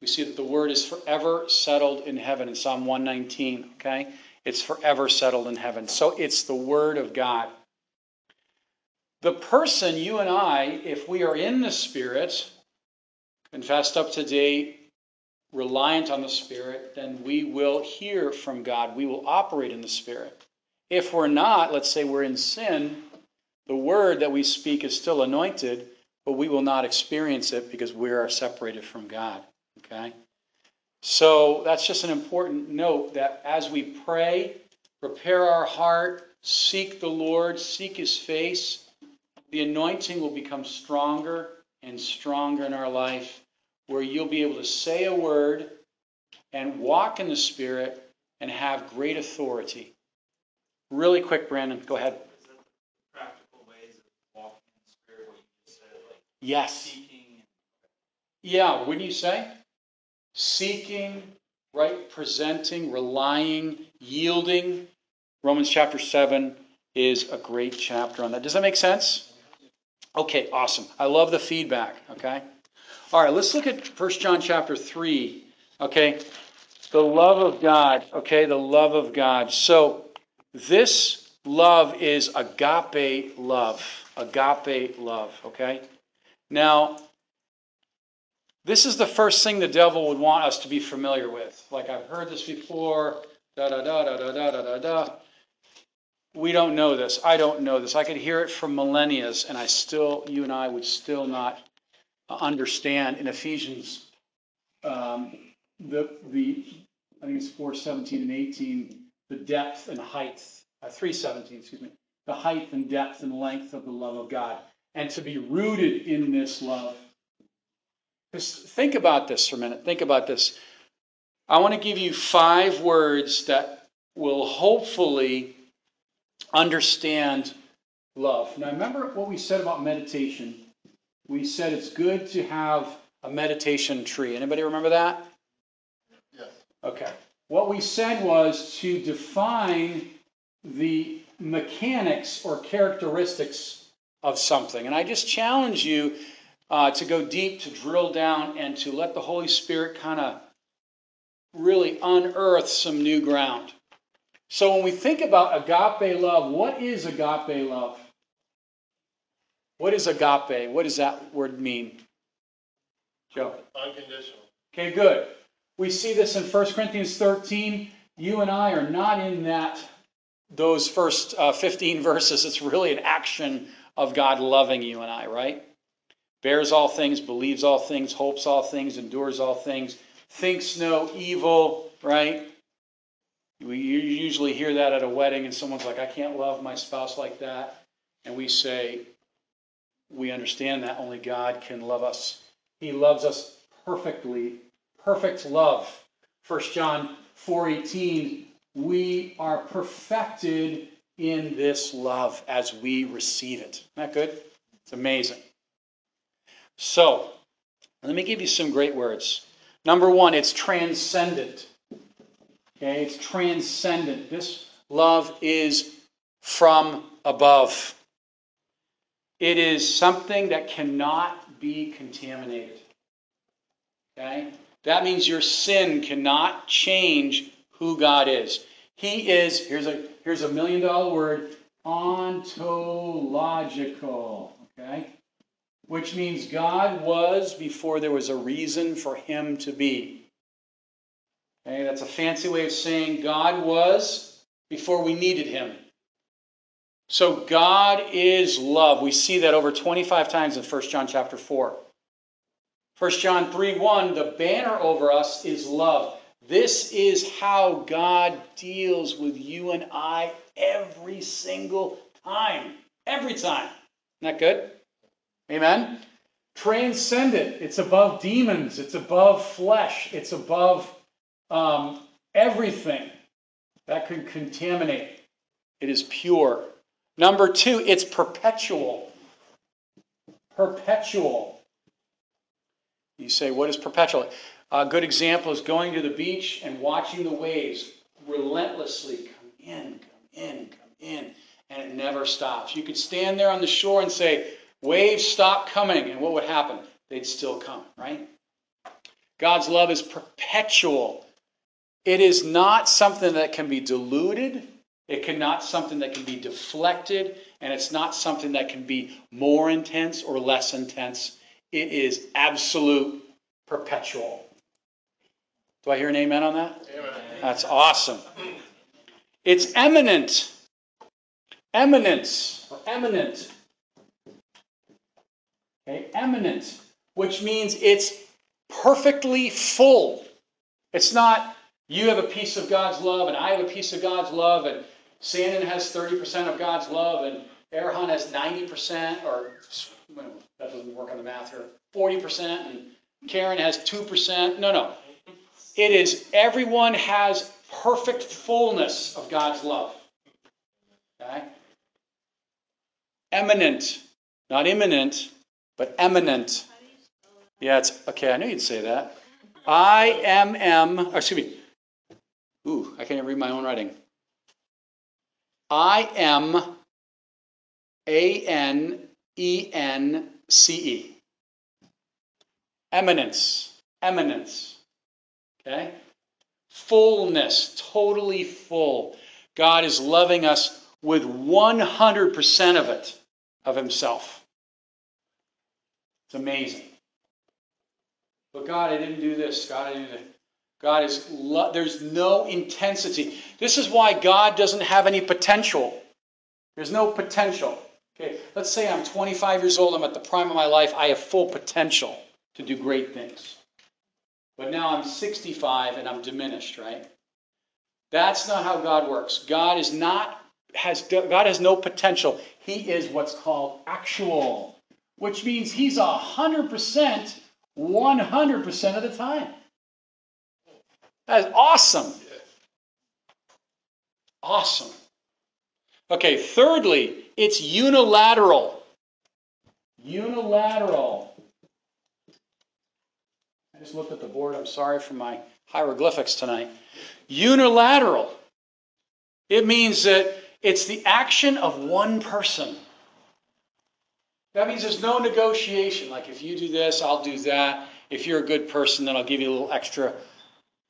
Speaker 1: We see that the word is forever settled in heaven in Psalm 119, okay? It's forever settled in heaven. So it's the word of God. The person, you and I, if we are in the Spirit, confessed up to date, reliant on the Spirit, then we will hear from God. We will operate in the Spirit. If we're not, let's say we're in sin, the word that we speak is still anointed, but we will not experience it because we are separated from God. Okay? So that's just an important note that as we pray, prepare our heart, seek the Lord, seek his face, the anointing will become stronger and stronger in our life, where you'll be able to say a word and walk in the Spirit and have great authority. Really quick, Brandon, go ahead.
Speaker 3: Is that the practical ways of walking in the spirit, what you just said, like
Speaker 1: Yes.
Speaker 3: seeking?
Speaker 1: Yeah, wouldn't you say? Seeking, right? Presenting, relying, yielding. Romans chapter 7 is a great chapter on that. Does that make sense? Okay, awesome. I love the feedback, okay? All right, let's look at 1 John chapter 3, okay? The love of God, okay? The love of God. So, this love is agape love. Agape love, okay? Now, this is the first thing the devil would want us to be familiar with. Like I've heard this before, da da da da da da da da. We don't know this. I don't know this. I could hear it from millennia, and I still, you and I would still not understand in Ephesians, um, the the I think it's four seventeen and eighteen, the depth and height, uh, three seventeen, excuse me, the height and depth and length of the love of God, and to be rooted in this love. Just think about this for a minute. Think about this. I want to give you five words that will hopefully understand love. Now, remember what we said about meditation. We said it's good to have a meditation tree. Anybody remember that?
Speaker 5: Yes.
Speaker 1: Okay. What we said was to define the mechanics or characteristics of something. And I just challenge you uh, to go deep, to drill down, and to let the Holy Spirit kind of really unearth some new ground. So when we think about agape love, what is agape love? What is agape? What does that word mean? Joe.
Speaker 5: Unconditional.
Speaker 1: Okay, good. We see this in 1 Corinthians 13. You and I are not in that those first uh, 15 verses. It's really an action of God loving you and I, right? Bears all things, believes all things, hopes all things, endures all things, thinks no evil, right? We usually hear that at a wedding, and someone's like, I can't love my spouse like that. And we say, We understand that only God can love us. He loves us perfectly, perfect love. 1 John 4:18, we are perfected in this love as we receive it. Isn't that good? It's amazing. So, let me give you some great words. Number one, it's transcendent. Okay, it's transcendent. This love is from above. It is something that cannot be contaminated. Okay? That means your sin cannot change who God is. He is, here's a here's a million dollar word, ontological. Okay? Which means God was before there was a reason for him to be. Okay, that's a fancy way of saying God was before we needed him. So God is love. We see that over 25 times in 1 John chapter 4. 1 John 3 1, the banner over us is love. This is how God deals with you and I every single time. Every time. Isn't that good? Amen? Transcendent. It's above demons. It's above flesh. It's above um, everything that could contaminate. It is pure. Number two, it's perpetual. Perpetual. You say, what is perpetual? A good example is going to the beach and watching the waves relentlessly come in, come in, come in, and it never stops. You could stand there on the shore and say, waves stop coming, and what would happen? They'd still come, right? God's love is perpetual. It is not something that can be diluted. It cannot something that can be deflected, and it's not something that can be more intense or less intense. It is absolute perpetual. Do I hear an amen on that?
Speaker 5: Amen.
Speaker 1: That's awesome. It's immanent. Immanence or immanent. Okay, immanent, which means it's perfectly full. It's not you have a piece of God's love and I have a piece of God's love and Sandon has 30% of God's love and Erhan has 90% or well, that doesn't work on the math here. 40% and Karen has 2%. No, no. It is everyone has perfect fullness of God's love. Okay? Immanent, not imminent, but immanent. Yeah, it's okay. I knew you'd say that. I M M. Excuse me. Ooh, I can't even read my own writing. I M A N E N C E. Immanence. Immanence. Okay? Fullness. Totally full. God is loving us with 100% of it, of Himself. It's amazing. But God, I didn't do this. God, I didn't do that. God is, there's no intensity. This is why God doesn't have any potential. There's no potential. Okay, let's say I'm 25 years old, I'm at the prime of my life, I have full potential to do great things. But now I'm 65 and I'm diminished, right? That's not how God works. God is not has God has no potential. He is what's called actual, which means he's 100% 100% of the time. That is awesome. Awesome. Okay, thirdly, it's unilateral. Unilateral. I just looked at the board. I'm sorry for my hieroglyphics tonight. Unilateral. It means that it's the action of one person. That means there's no negotiation. Like if you do this, I'll do that. If you're a good person, then I'll give you a little extra,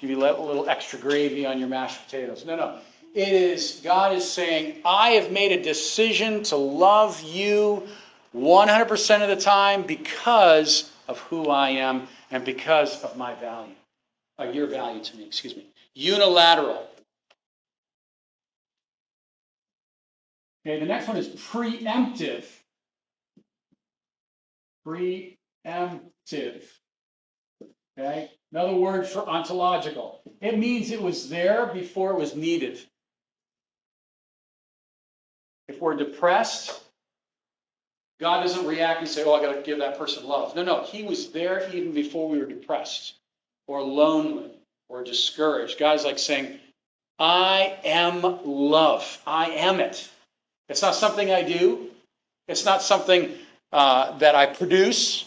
Speaker 1: give you a little extra gravy on your mashed potatoes. No, no. It is God is saying, I have made a decision to love you 100% of the time because of who I am and because of my value, or your value to me. Excuse me. Unilateral. Okay, the next one is preemptive. Preemptive. Okay, another word for ontological. It means it was there before it was needed. If we're depressed, God doesn't react and say, Oh, I got to give that person love. No, no, He was there even before we were depressed or lonely or discouraged. God's like saying, I am love. I am it. It's not something I do, it's not something uh, that I produce.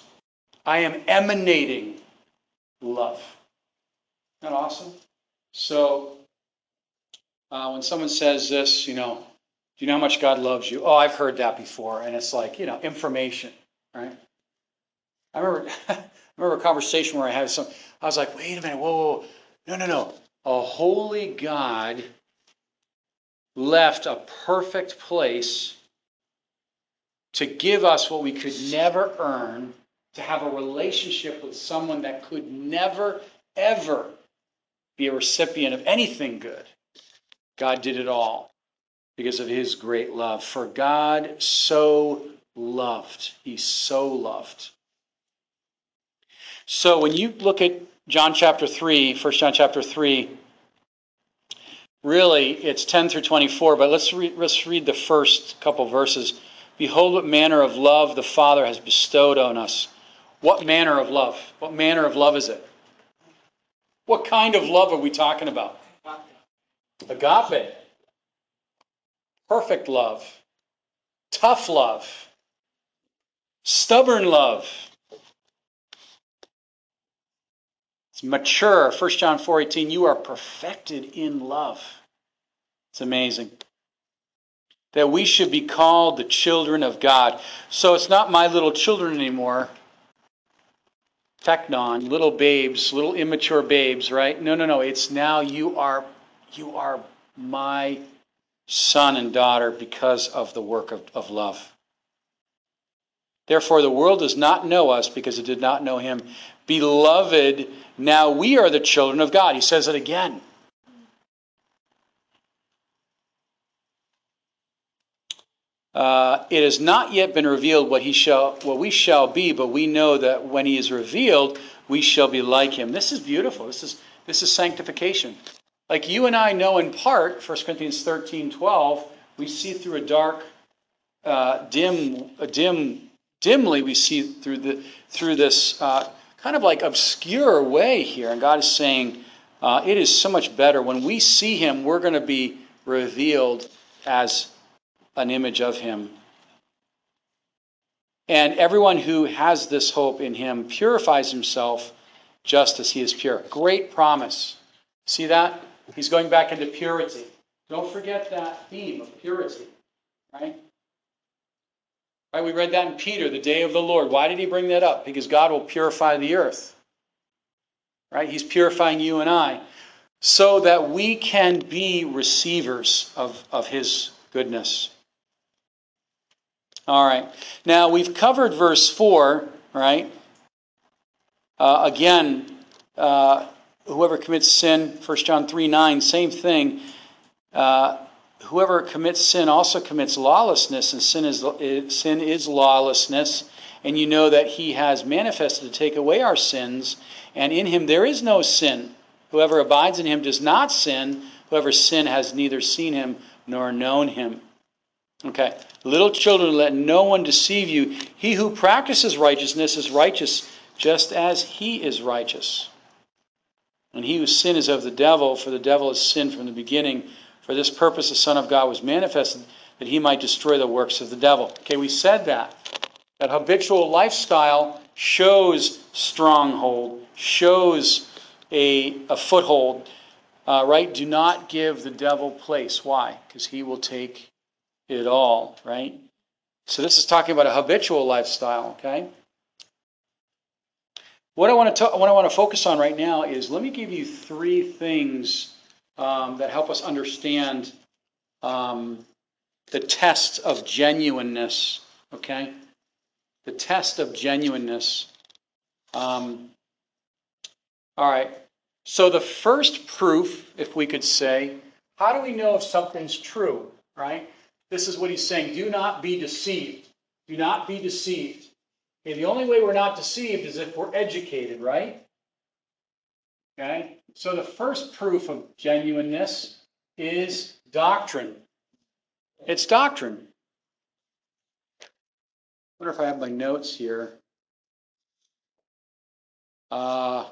Speaker 1: I am emanating love. Isn't that awesome? So, uh, when someone says this, you know, do you know how much God loves you? Oh, I've heard that before. And it's like, you know, information, right? I remember, I remember a conversation where I had some, I was like, wait a minute, whoa, whoa, whoa. no, no, no. A holy God left a perfect place to give us what we could never earn, to have a relationship with someone that could never, ever be a recipient of anything good. God did it all because of his great love. For God so loved, he so loved. So when you look at John chapter 3, 1 John chapter 3, really it's 10 through 24, but let's, re- let's read the first couple verses. Behold, what manner of love the Father has bestowed on us. What manner of love? What manner of love is it? What kind of love are we talking about? Agape. Perfect love. Tough love. Stubborn love. It's mature. 1 John 4:18, you are perfected in love. It's amazing. That we should be called the children of God. So it's not my little children anymore. Technon, little babes, little immature babes, right? No, no, no. It's now you are you are my son and daughter because of the work of, of love. Therefore, the world does not know us because it did not know him. Beloved, now we are the children of God. He says it again. Uh, it has not yet been revealed what he shall, what we shall be, but we know that when he is revealed, we shall be like him. This is beautiful. This is this is sanctification. Like you and I know in part, 1 Corinthians 13, 12, we see through a dark, uh, dim, a dim, dimly we see through the through this uh, kind of like obscure way here, and God is saying, uh, it is so much better when we see Him. We're going to be revealed as an image of him. And everyone who has this hope in him purifies himself just as he is pure. Great promise. See that? He's going back into purity. Don't forget that theme of purity, right? Right, we read that in Peter, the day of the Lord. Why did he bring that up? Because God will purify the earth. Right? He's purifying you and I so that we can be receivers of, of his goodness. All right. Now we've covered verse 4, right? Uh, again, uh, whoever commits sin, 1 John 3 9, same thing. Uh, whoever commits sin also commits lawlessness, and sin is, sin is lawlessness. And you know that he has manifested to take away our sins, and in him there is no sin. Whoever abides in him does not sin. Whoever sin has neither seen him nor known him. Okay. Little children, let no one deceive you. He who practices righteousness is righteous, just as he is righteous. And he who sin is of the devil, for the devil has sinned from the beginning. For this purpose the Son of God was manifested, that he might destroy the works of the devil. Okay, we said that. That habitual lifestyle shows stronghold, shows a, a foothold, uh, right? Do not give the devil place. Why? Because he will take it all, right? So this is talking about a habitual lifestyle, okay? What I want to what I want to focus on right now is let me give you three things um, that help us understand um, the test of genuineness. Okay, the test of genuineness. Um, all right. So the first proof, if we could say, how do we know if something's true? Right. This is what he's saying. Do not be deceived. Do not be deceived. Okay, the only way we're not deceived is if we're educated, right? Okay? So the first proof of genuineness is doctrine. It's doctrine. I wonder if I have my notes here. Uh,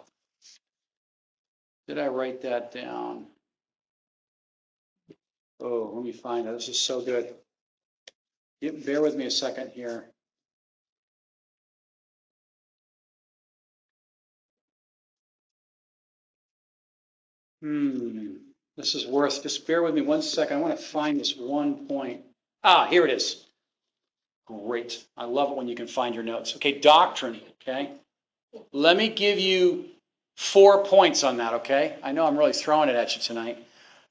Speaker 1: did I write that down? Oh, let me find it. This is so good. Bear with me a second here. Hmm, this is worth, just bear with me one second. I want to find this one point. Ah, here it is. Great. I love it when you can find your notes. Okay, doctrine, okay? Let me give you four points on that, okay? I know I'm really throwing it at you tonight.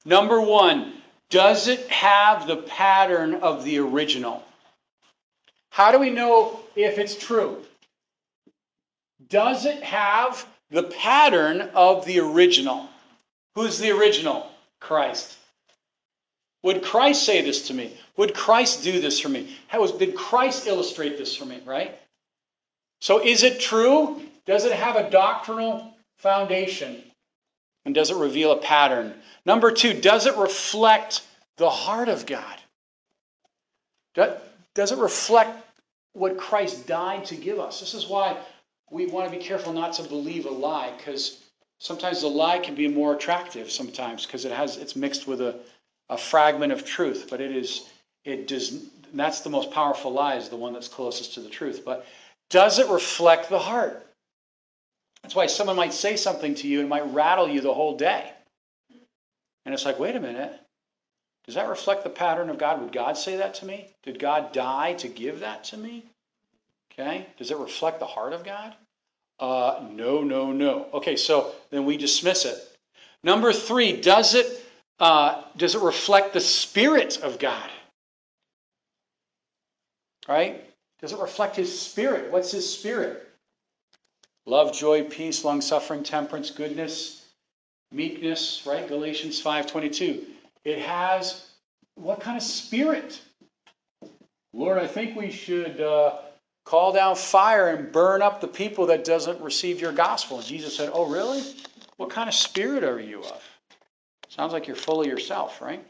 Speaker 1: Number one, does it have the pattern of the original? How do we know if it's true? Does it have the pattern of the original? Who's the original? Christ. Would Christ say this to me? Would Christ do this for me? How was, did Christ illustrate this for me, right? So is it true? Does it have a doctrinal foundation? And does it reveal a pattern? Number two, does it reflect the heart of God? Does it reflect what Christ died to give us? This is why we want to be careful not to believe a lie, because sometimes the lie can be more attractive sometimes because it has it's mixed with a, a fragment of truth, but it is it does that's the most powerful lie is the one that's closest to the truth. But does it reflect the heart? That's why someone might say something to you and might rattle you the whole day. And it's like, wait a minute. Does that reflect the pattern of God? Would God say that to me? Did God die to give that to me? Okay. Does it reflect the heart of God? Uh, no, no, no. Okay, so then we dismiss it. Number three, does it uh, does it reflect the spirit of God? Right? Does it reflect His spirit? What's His spirit? Love, joy, peace, long suffering, temperance, goodness, meekness, right? Galatians 5:22. It has what kind of spirit? Lord, I think we should uh, call down fire and burn up the people that doesn't receive your gospel. And Jesus said, Oh, really? What kind of spirit are you of? Sounds like you're full of yourself, right?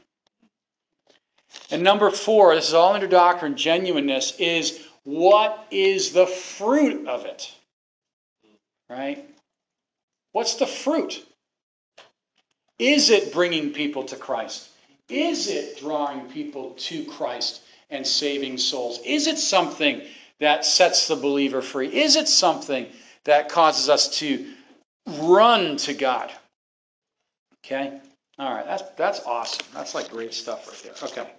Speaker 1: And number four, this is all under doctrine, genuineness, is what is the fruit of it? Right? What's the fruit? Is it bringing people to Christ? Is it drawing people to Christ and saving souls? Is it something that sets the believer free? Is it something that causes us to run to God? Okay? All right, that's that's awesome. That's like great stuff right there. Okay.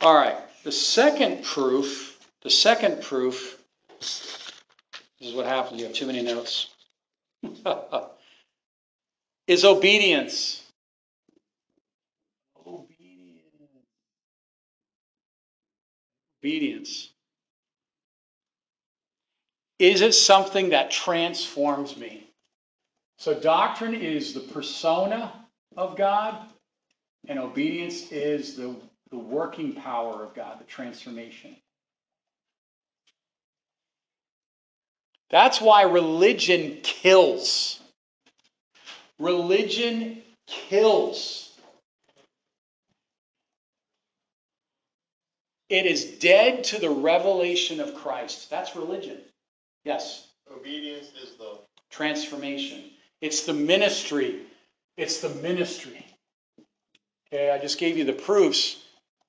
Speaker 1: All right. The second proof, the second proof, this is what happens. You have too many notes. is obedience. Obedience. Is it something that transforms me? So, doctrine is the persona of God, and obedience is the, the working power of God, the transformation. That's why religion kills. Religion kills. It is dead to the revelation of Christ. That's religion. Yes.
Speaker 5: Obedience is the,
Speaker 1: Transformation. It's the ministry. It's the ministry. Okay, I just gave you the proofs.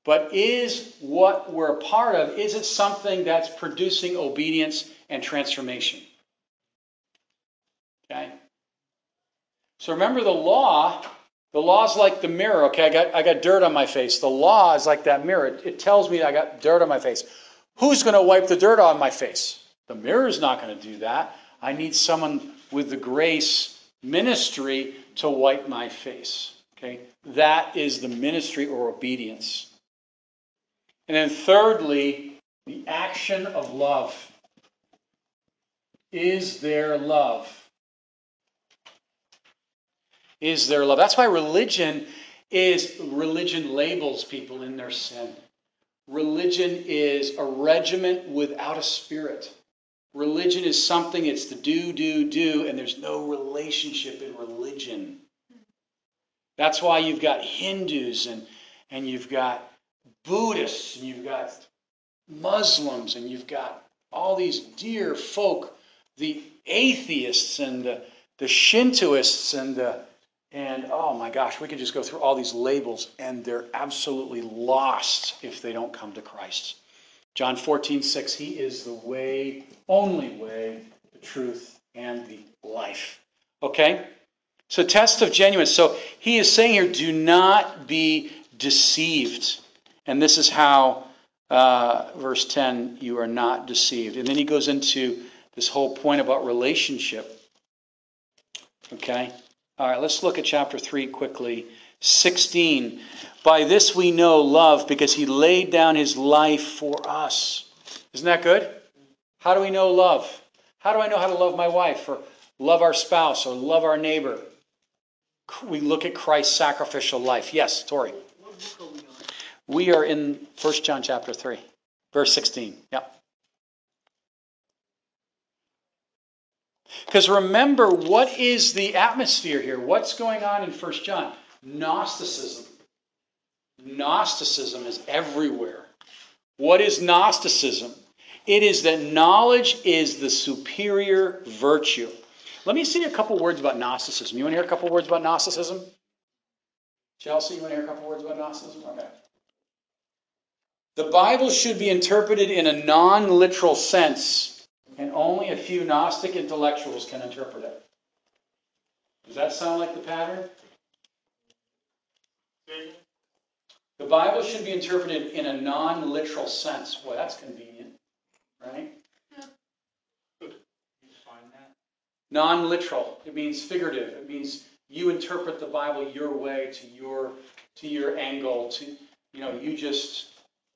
Speaker 1: But is what we're a part of, is it something that's producing obedience and transformation? Okay? So remember the law, the law is like the mirror, okay? I got, I got dirt on my face. The law is like that mirror. It, it tells me I got dirt on my face. Who's going to wipe the dirt on my face? The mirror is not going to do that. I need someone with the grace ministry to wipe my face. Okay? That is the ministry or obedience. And then thirdly, the action of love. Is there love? Is there love? That's why religion is religion labels people in their sin. Religion is a regiment without a spirit. Religion is something, it's the do, do, do, and there's no relationship in religion. That's why you've got Hindus and, and you've got Buddhists and you've got Muslims and you've got all these dear folk, the atheists and the, the Shintoists and the and oh my gosh, we could just go through all these labels and they're absolutely lost if they don't come to Christ. John 14, 6, He is the way, only way, the truth, and the life. Okay? So, test of genuineness. So, he is saying here, do not be deceived. And this is how, uh, verse 10, you are not deceived. And then he goes into this whole point about relationship. Okay? All right, let's look at chapter 3 quickly. 16. By this we know love because he laid down his life for us. Isn't that good? How do we know love? How do I know how to love my wife or love our spouse or love our neighbor? We look at Christ's sacrificial life. Yes, Tori. We are in 1 John chapter 3, verse 16. Yep. Because remember, what is the atmosphere here? What's going on in 1 John? Gnosticism. Gnosticism is everywhere. What is Gnosticism? It is that knowledge is the superior virtue. Let me see a couple words about Gnosticism. You want to hear a couple words about Gnosticism? Chelsea, you want to hear a couple words about Gnosticism? Okay. The Bible should be interpreted in a non literal sense, and only a few Gnostic intellectuals can interpret it. Does that sound like the pattern? The Bible should be interpreted in a non literal sense. Well, that's convenient, right? Non literal. It means figurative. It means you interpret the Bible your way to your to your angle. To you know, you just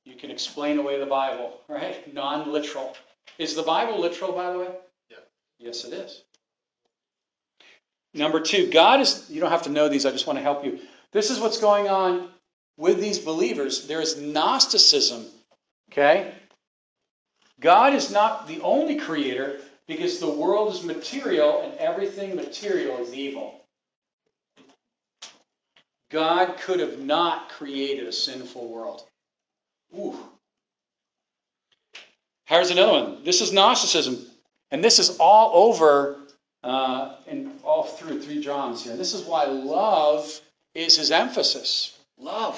Speaker 1: you can explain away the Bible, right? Non literal. Is the Bible literal, by the way?
Speaker 5: Yeah.
Speaker 1: Yes, it is. Number two, God is, you don't have to know these, I just want to help you. This is what's going on with these believers. There is Gnosticism Okay? God is not the only creator because the world is material and everything material is evil. God could have not created a sinful world. Ooh. Here's another one. This is Gnosticism, and this is all over uh, and all through three Johns here. This is why love is his emphasis. Love.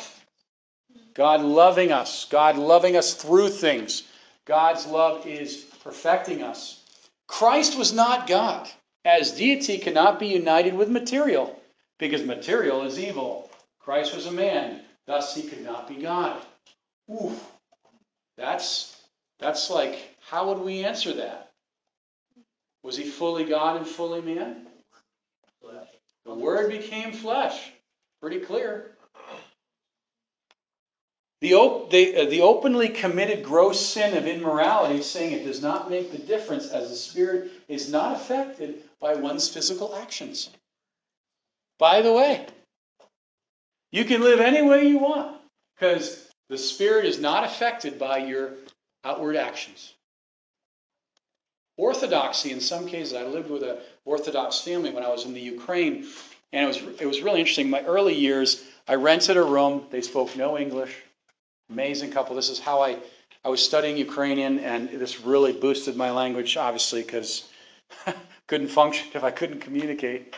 Speaker 1: God loving us. God loving us through things. God's love is perfecting us. Christ was not God, as deity cannot be united with material, because material is evil. Christ was a man, thus he could not be God. Ooh, that's that's like, how would we answer that? Was he fully God and fully man? The Word became flesh. Pretty clear. The, op- uh, the openly committed gross sin of immorality, saying it does not make the difference as the Spirit is not affected by one's physical actions. By the way, you can live any way you want because the Spirit is not affected by your outward actions. Orthodoxy, in some cases, I lived with an Orthodox family when I was in the Ukraine, and it was it was really interesting. My early years, I rented a room. They spoke no English. Amazing couple. This is how I I was studying Ukrainian, and this really boosted my language, obviously, because couldn't function if I couldn't communicate.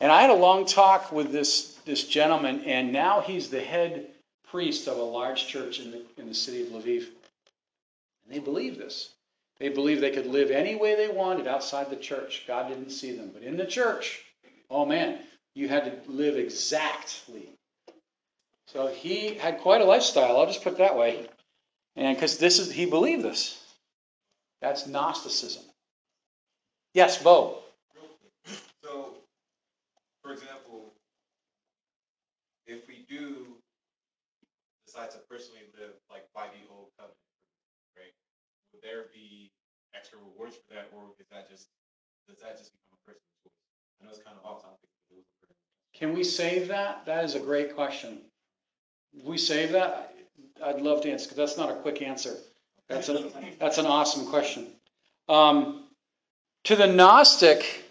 Speaker 1: And I had a long talk with this this gentleman, and now he's the head priest of a large church in the in the city of Lviv. They believe this. They believe they could live any way they wanted outside the church. God didn't see them. But in the church, oh man, you had to live exactly. So he had quite a lifestyle, I'll just put it that way. And because this is, he believed this. That's Gnosticism. Yes, Bo.
Speaker 6: So, for example, if we do decide to personally live like by the old covenant? Would there be extra rewards for that, or is that just does that just become a personal choice? I know it's kind of off topic. but it was a personal-
Speaker 1: Can we save that? That is a great question. We save that, I'd love to answer, because that's not a quick answer. That's a, that's an awesome question. Um, to the Gnostic,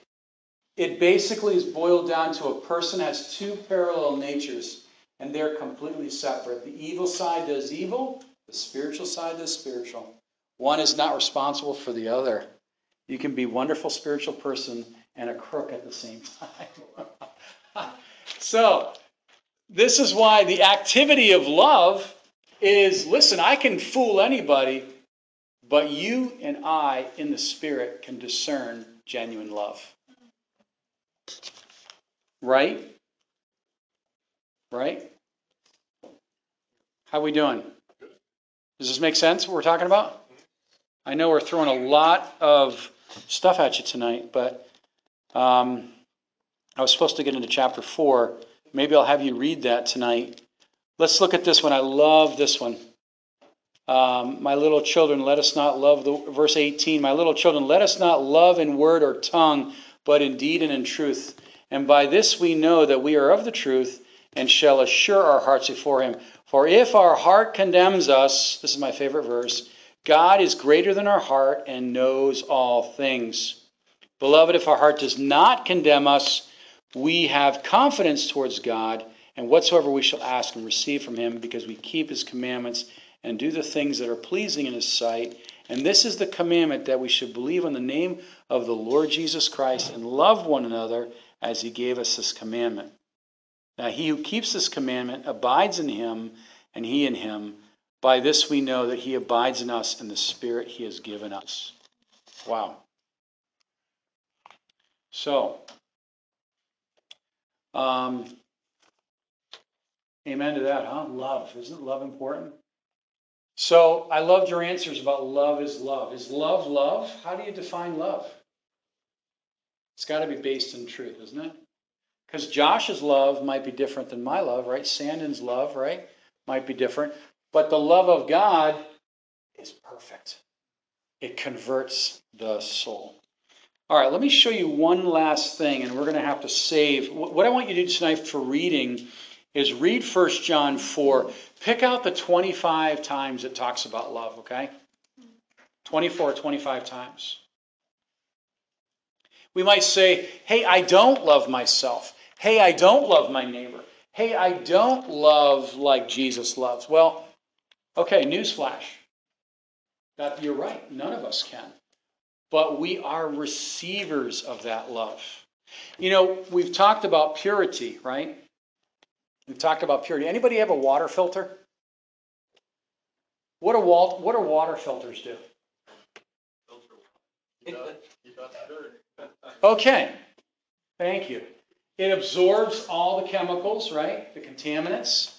Speaker 1: it basically is boiled down to a person has two parallel natures, and they're completely separate. The evil side does evil, the spiritual side does spiritual. One is not responsible for the other. You can be a wonderful spiritual person and a crook at the same time. so, this is why the activity of love is listen, I can fool anybody, but you and I in the spirit can discern genuine love. Right? Right? How we doing? Does this make sense what we're talking about? I know we're throwing a lot of stuff at you tonight, but um, I was supposed to get into chapter 4. Maybe I'll have you read that tonight. Let's look at this one. I love this one. Um, my little children, let us not love the verse 18. My little children, let us not love in word or tongue, but in deed and in truth. And by this we know that we are of the truth and shall assure our hearts before him. For if our heart condemns us, this is my favorite verse, God is greater than our heart and knows all things. Beloved, if our heart does not condemn us, we have confidence towards God, and whatsoever we shall ask and receive from him, because we keep his commandments and do the things that are pleasing in his sight. And this is the commandment that we should believe in the name of the Lord Jesus Christ and love one another as he gave us this commandment. Now, he who keeps this commandment abides in him, and he in him. By this we know that he abides in us in the spirit he has given us. Wow. So, um, amen to that, huh? Love. Isn't love important? So, I loved your answers about love is love. Is love love? How do you define love? It's got to be based in truth, isn't it? Because Josh's love might be different than my love, right? Sandon's love, right? Might be different. But the love of God is perfect. It converts the soul. All right, let me show you one last thing, and we're going to have to save. What I want you to do tonight for reading is read 1 John 4. Pick out the 25 times it talks about love, okay? 24, 25 times. We might say, hey, I don't love myself. Hey, I don't love my neighbor. Hey, I don't love like Jesus loves. Well, okay, newsflash. That you're right, none of us can. But we are receivers of that love. You know, we've talked about purity, right? We've talked about purity. Anybody have a water filter? What do, wal- what do water filters do?
Speaker 5: You got, you got the dirt.
Speaker 1: Okay, thank you. It absorbs all the chemicals, right? The contaminants.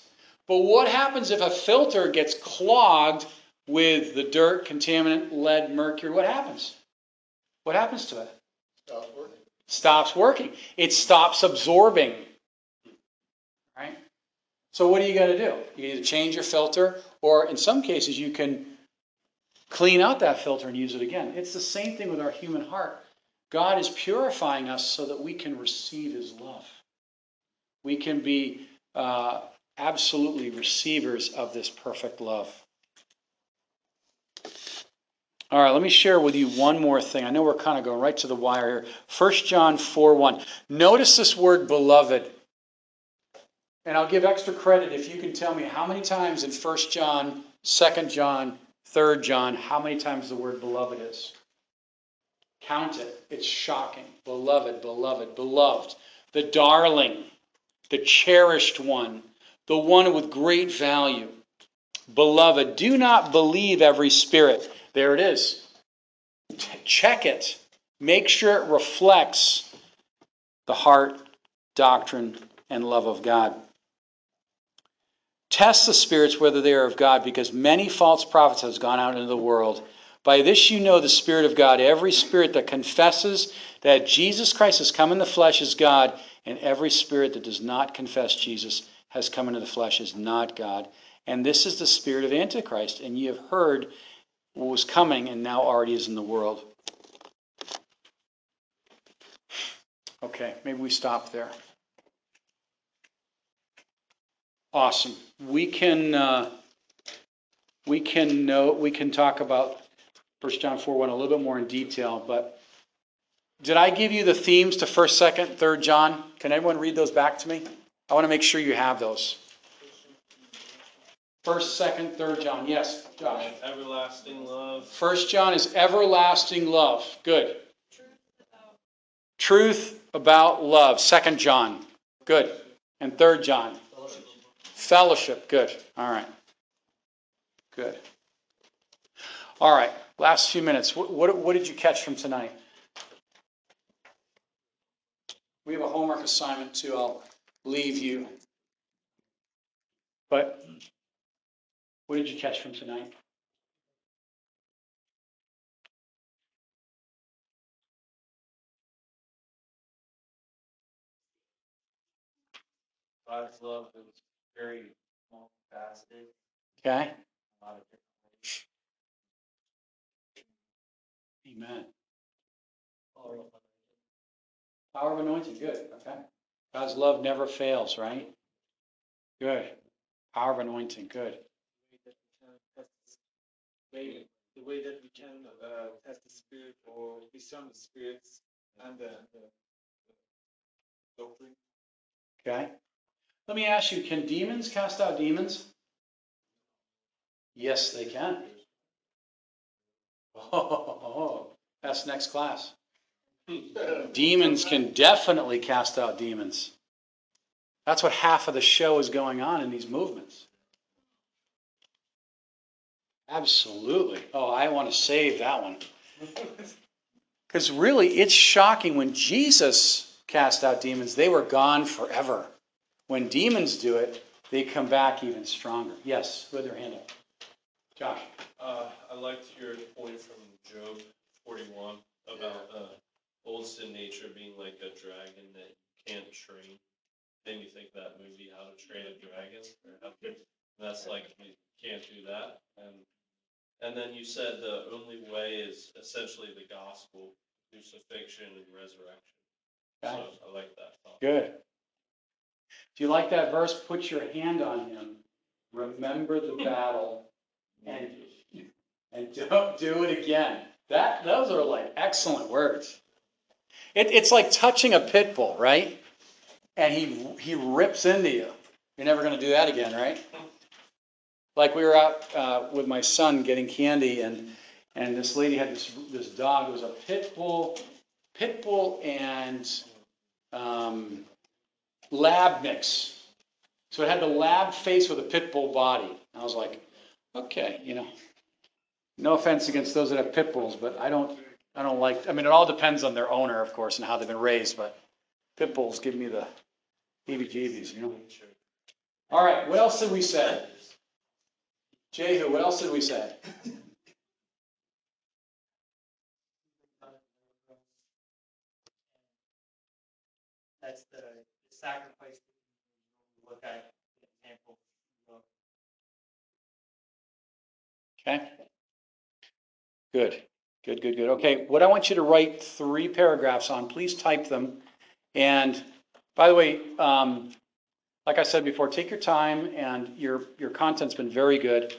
Speaker 1: But what happens if a filter gets clogged with the dirt, contaminant, lead, mercury? What happens? What happens to it?
Speaker 5: Stop working.
Speaker 1: Stops working. It stops absorbing. Right? So what do you got to do? You either change your filter, or in some cases, you can clean out that filter and use it again. It's the same thing with our human heart. God is purifying us so that we can receive His love. We can be uh, absolutely receivers of this perfect love. All right, let me share with you one more thing. I know we're kind of going right to the wire here. 1 John 4 1. Notice this word beloved. And I'll give extra credit if you can tell me how many times in 1 John, 2 John, 3 John, how many times the word beloved is. Count it. It's shocking. Beloved, beloved, beloved. The darling, the cherished one, the one with great value. Beloved, do not believe every spirit. There it is. Check it. Make sure it reflects the heart, doctrine, and love of God. Test the spirits whether they are of God, because many false prophets have gone out into the world. By this you know the Spirit of God. Every spirit that confesses that Jesus Christ has come in the flesh is God, and every spirit that does not confess Jesus has come into the flesh is not God. And this is the spirit of Antichrist. And ye have heard what was coming and now already is in the world. Okay, maybe we stop there. Awesome. We can uh, we can know we can talk about 1 John 4 1 a little bit more in detail, but did I give you the themes to 1st, 2nd, 3rd John? Can everyone read those back to me? I want to make sure you have those. First, second, third John. Yes, Josh.
Speaker 4: Everlasting love.
Speaker 1: First John is everlasting love. Good. Truth about love. Second John. Good. And third John. Fellowship. Good. All right. Good. All right. Last few minutes. What, what, what did you catch from tonight? We have a homework assignment too. I'll leave you. But what did you catch from tonight?
Speaker 3: God's love is very multifaceted,
Speaker 1: Okay?
Speaker 3: a lot of different ways.
Speaker 1: Amen. Power of anointing, good, okay. God's love never fails, right? Good. Power of anointing, good.
Speaker 3: way, the way that we can uh, test the spirit or discern the spirits and the, the, the doctrine.
Speaker 1: Okay. Let me ask you, can demons cast out demons? Yes, they can. Oh, that's next class. Demons can definitely cast out demons. That's what half of the show is going on in these movements. Absolutely. Oh, I want to save that one. Because really, it's shocking when Jesus cast out demons, they were gone forever. When demons do it, they come back even stronger. Yes, with their hand up. Josh.
Speaker 4: Uh, I liked your point from Job 41 about uh, old sin nature being like a dragon that you can't train. Made me think that movie, How to Train a Dragon. or how to- That's like you can't do that. And and then you said the only way is essentially the gospel, crucifixion and resurrection. So I like that thought.
Speaker 1: Good. If you like that verse, put your hand on him. Remember the battle and, and don't do it again. That, those are like excellent words. It, it's like touching a pit bull, right? And he, he rips into you. You're never going to do that again, right? Like we were out uh, with my son getting candy, and and this lady had this this dog. It was a pit bull, pit bull and um, lab mix. So it had the lab face with a pit bull body. I was like, okay, you know, no offense against those that have pit bulls, but I don't, I don't like. I mean, it all depends on their owner, of course, and how they've been raised. But pit bulls give me the heebie-jeebies, you know. All right, what else did we say? Jehu, what else did we say?
Speaker 7: That's the the sacrifice look at the example.
Speaker 1: Okay? Good, good, good, good. Okay, what I want you to write three paragraphs on, please type them. And by the way, um, like I said before, take your time and your, your content's been very good.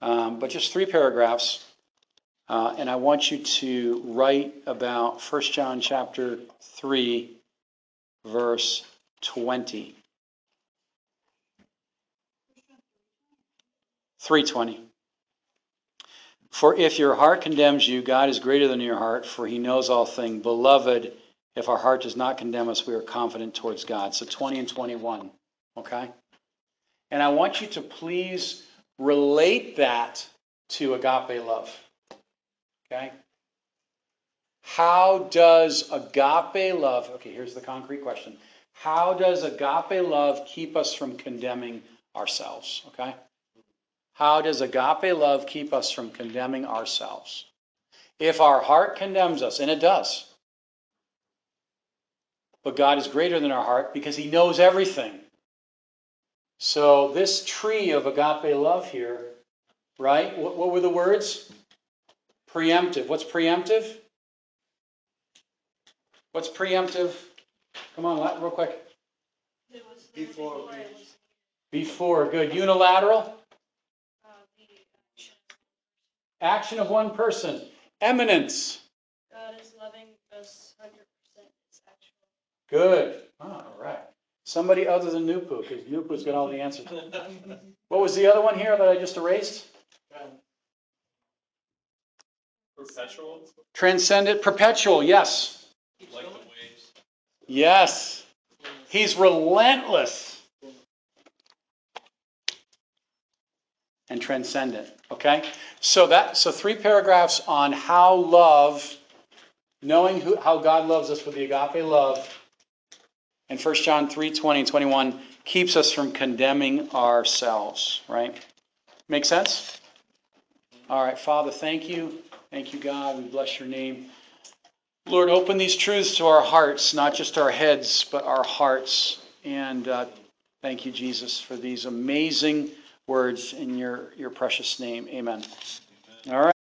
Speaker 1: Um, but just three paragraphs. Uh, and I want you to write about 1 John chapter 3, verse 20. 320. For if your heart condemns you, God is greater than your heart, for he knows all things. Beloved, if our heart does not condemn us, we are confident towards God. So 20 and 21, okay? And I want you to please relate that to agape love, okay? How does agape love, okay, here's the concrete question. How does agape love keep us from condemning ourselves, okay? How does agape love keep us from condemning ourselves? If our heart condemns us, and it does, but God is greater than our heart because He knows everything. So, this tree of agape love here, right? What, what were the words? Preemptive. What's preemptive? What's preemptive? Come on, real quick.
Speaker 3: Before,
Speaker 1: Before, good. Unilateral? Action of one person. Immanence.
Speaker 8: God is loving us hundred percent. It's actual.
Speaker 1: Good. All right. Somebody other than Nupu, because Nupu's got all the answers. What was the other one here that I just erased?
Speaker 4: Perpetual,
Speaker 1: Transcendent, perpetual, yes.
Speaker 4: like the waves.
Speaker 1: Yes. He's relentless. And transcendent, okay? So that so three paragraphs on how love, knowing who, how God loves us with the agape love, and 1 John 3, 20 and 21 keeps us from condemning ourselves, right? Make sense? All right, Father, thank you. Thank you, God. We bless your name. Lord, open these truths to our hearts, not just our heads, but our hearts. And uh, thank you, Jesus, for these amazing words in your, your precious name. Amen. All right.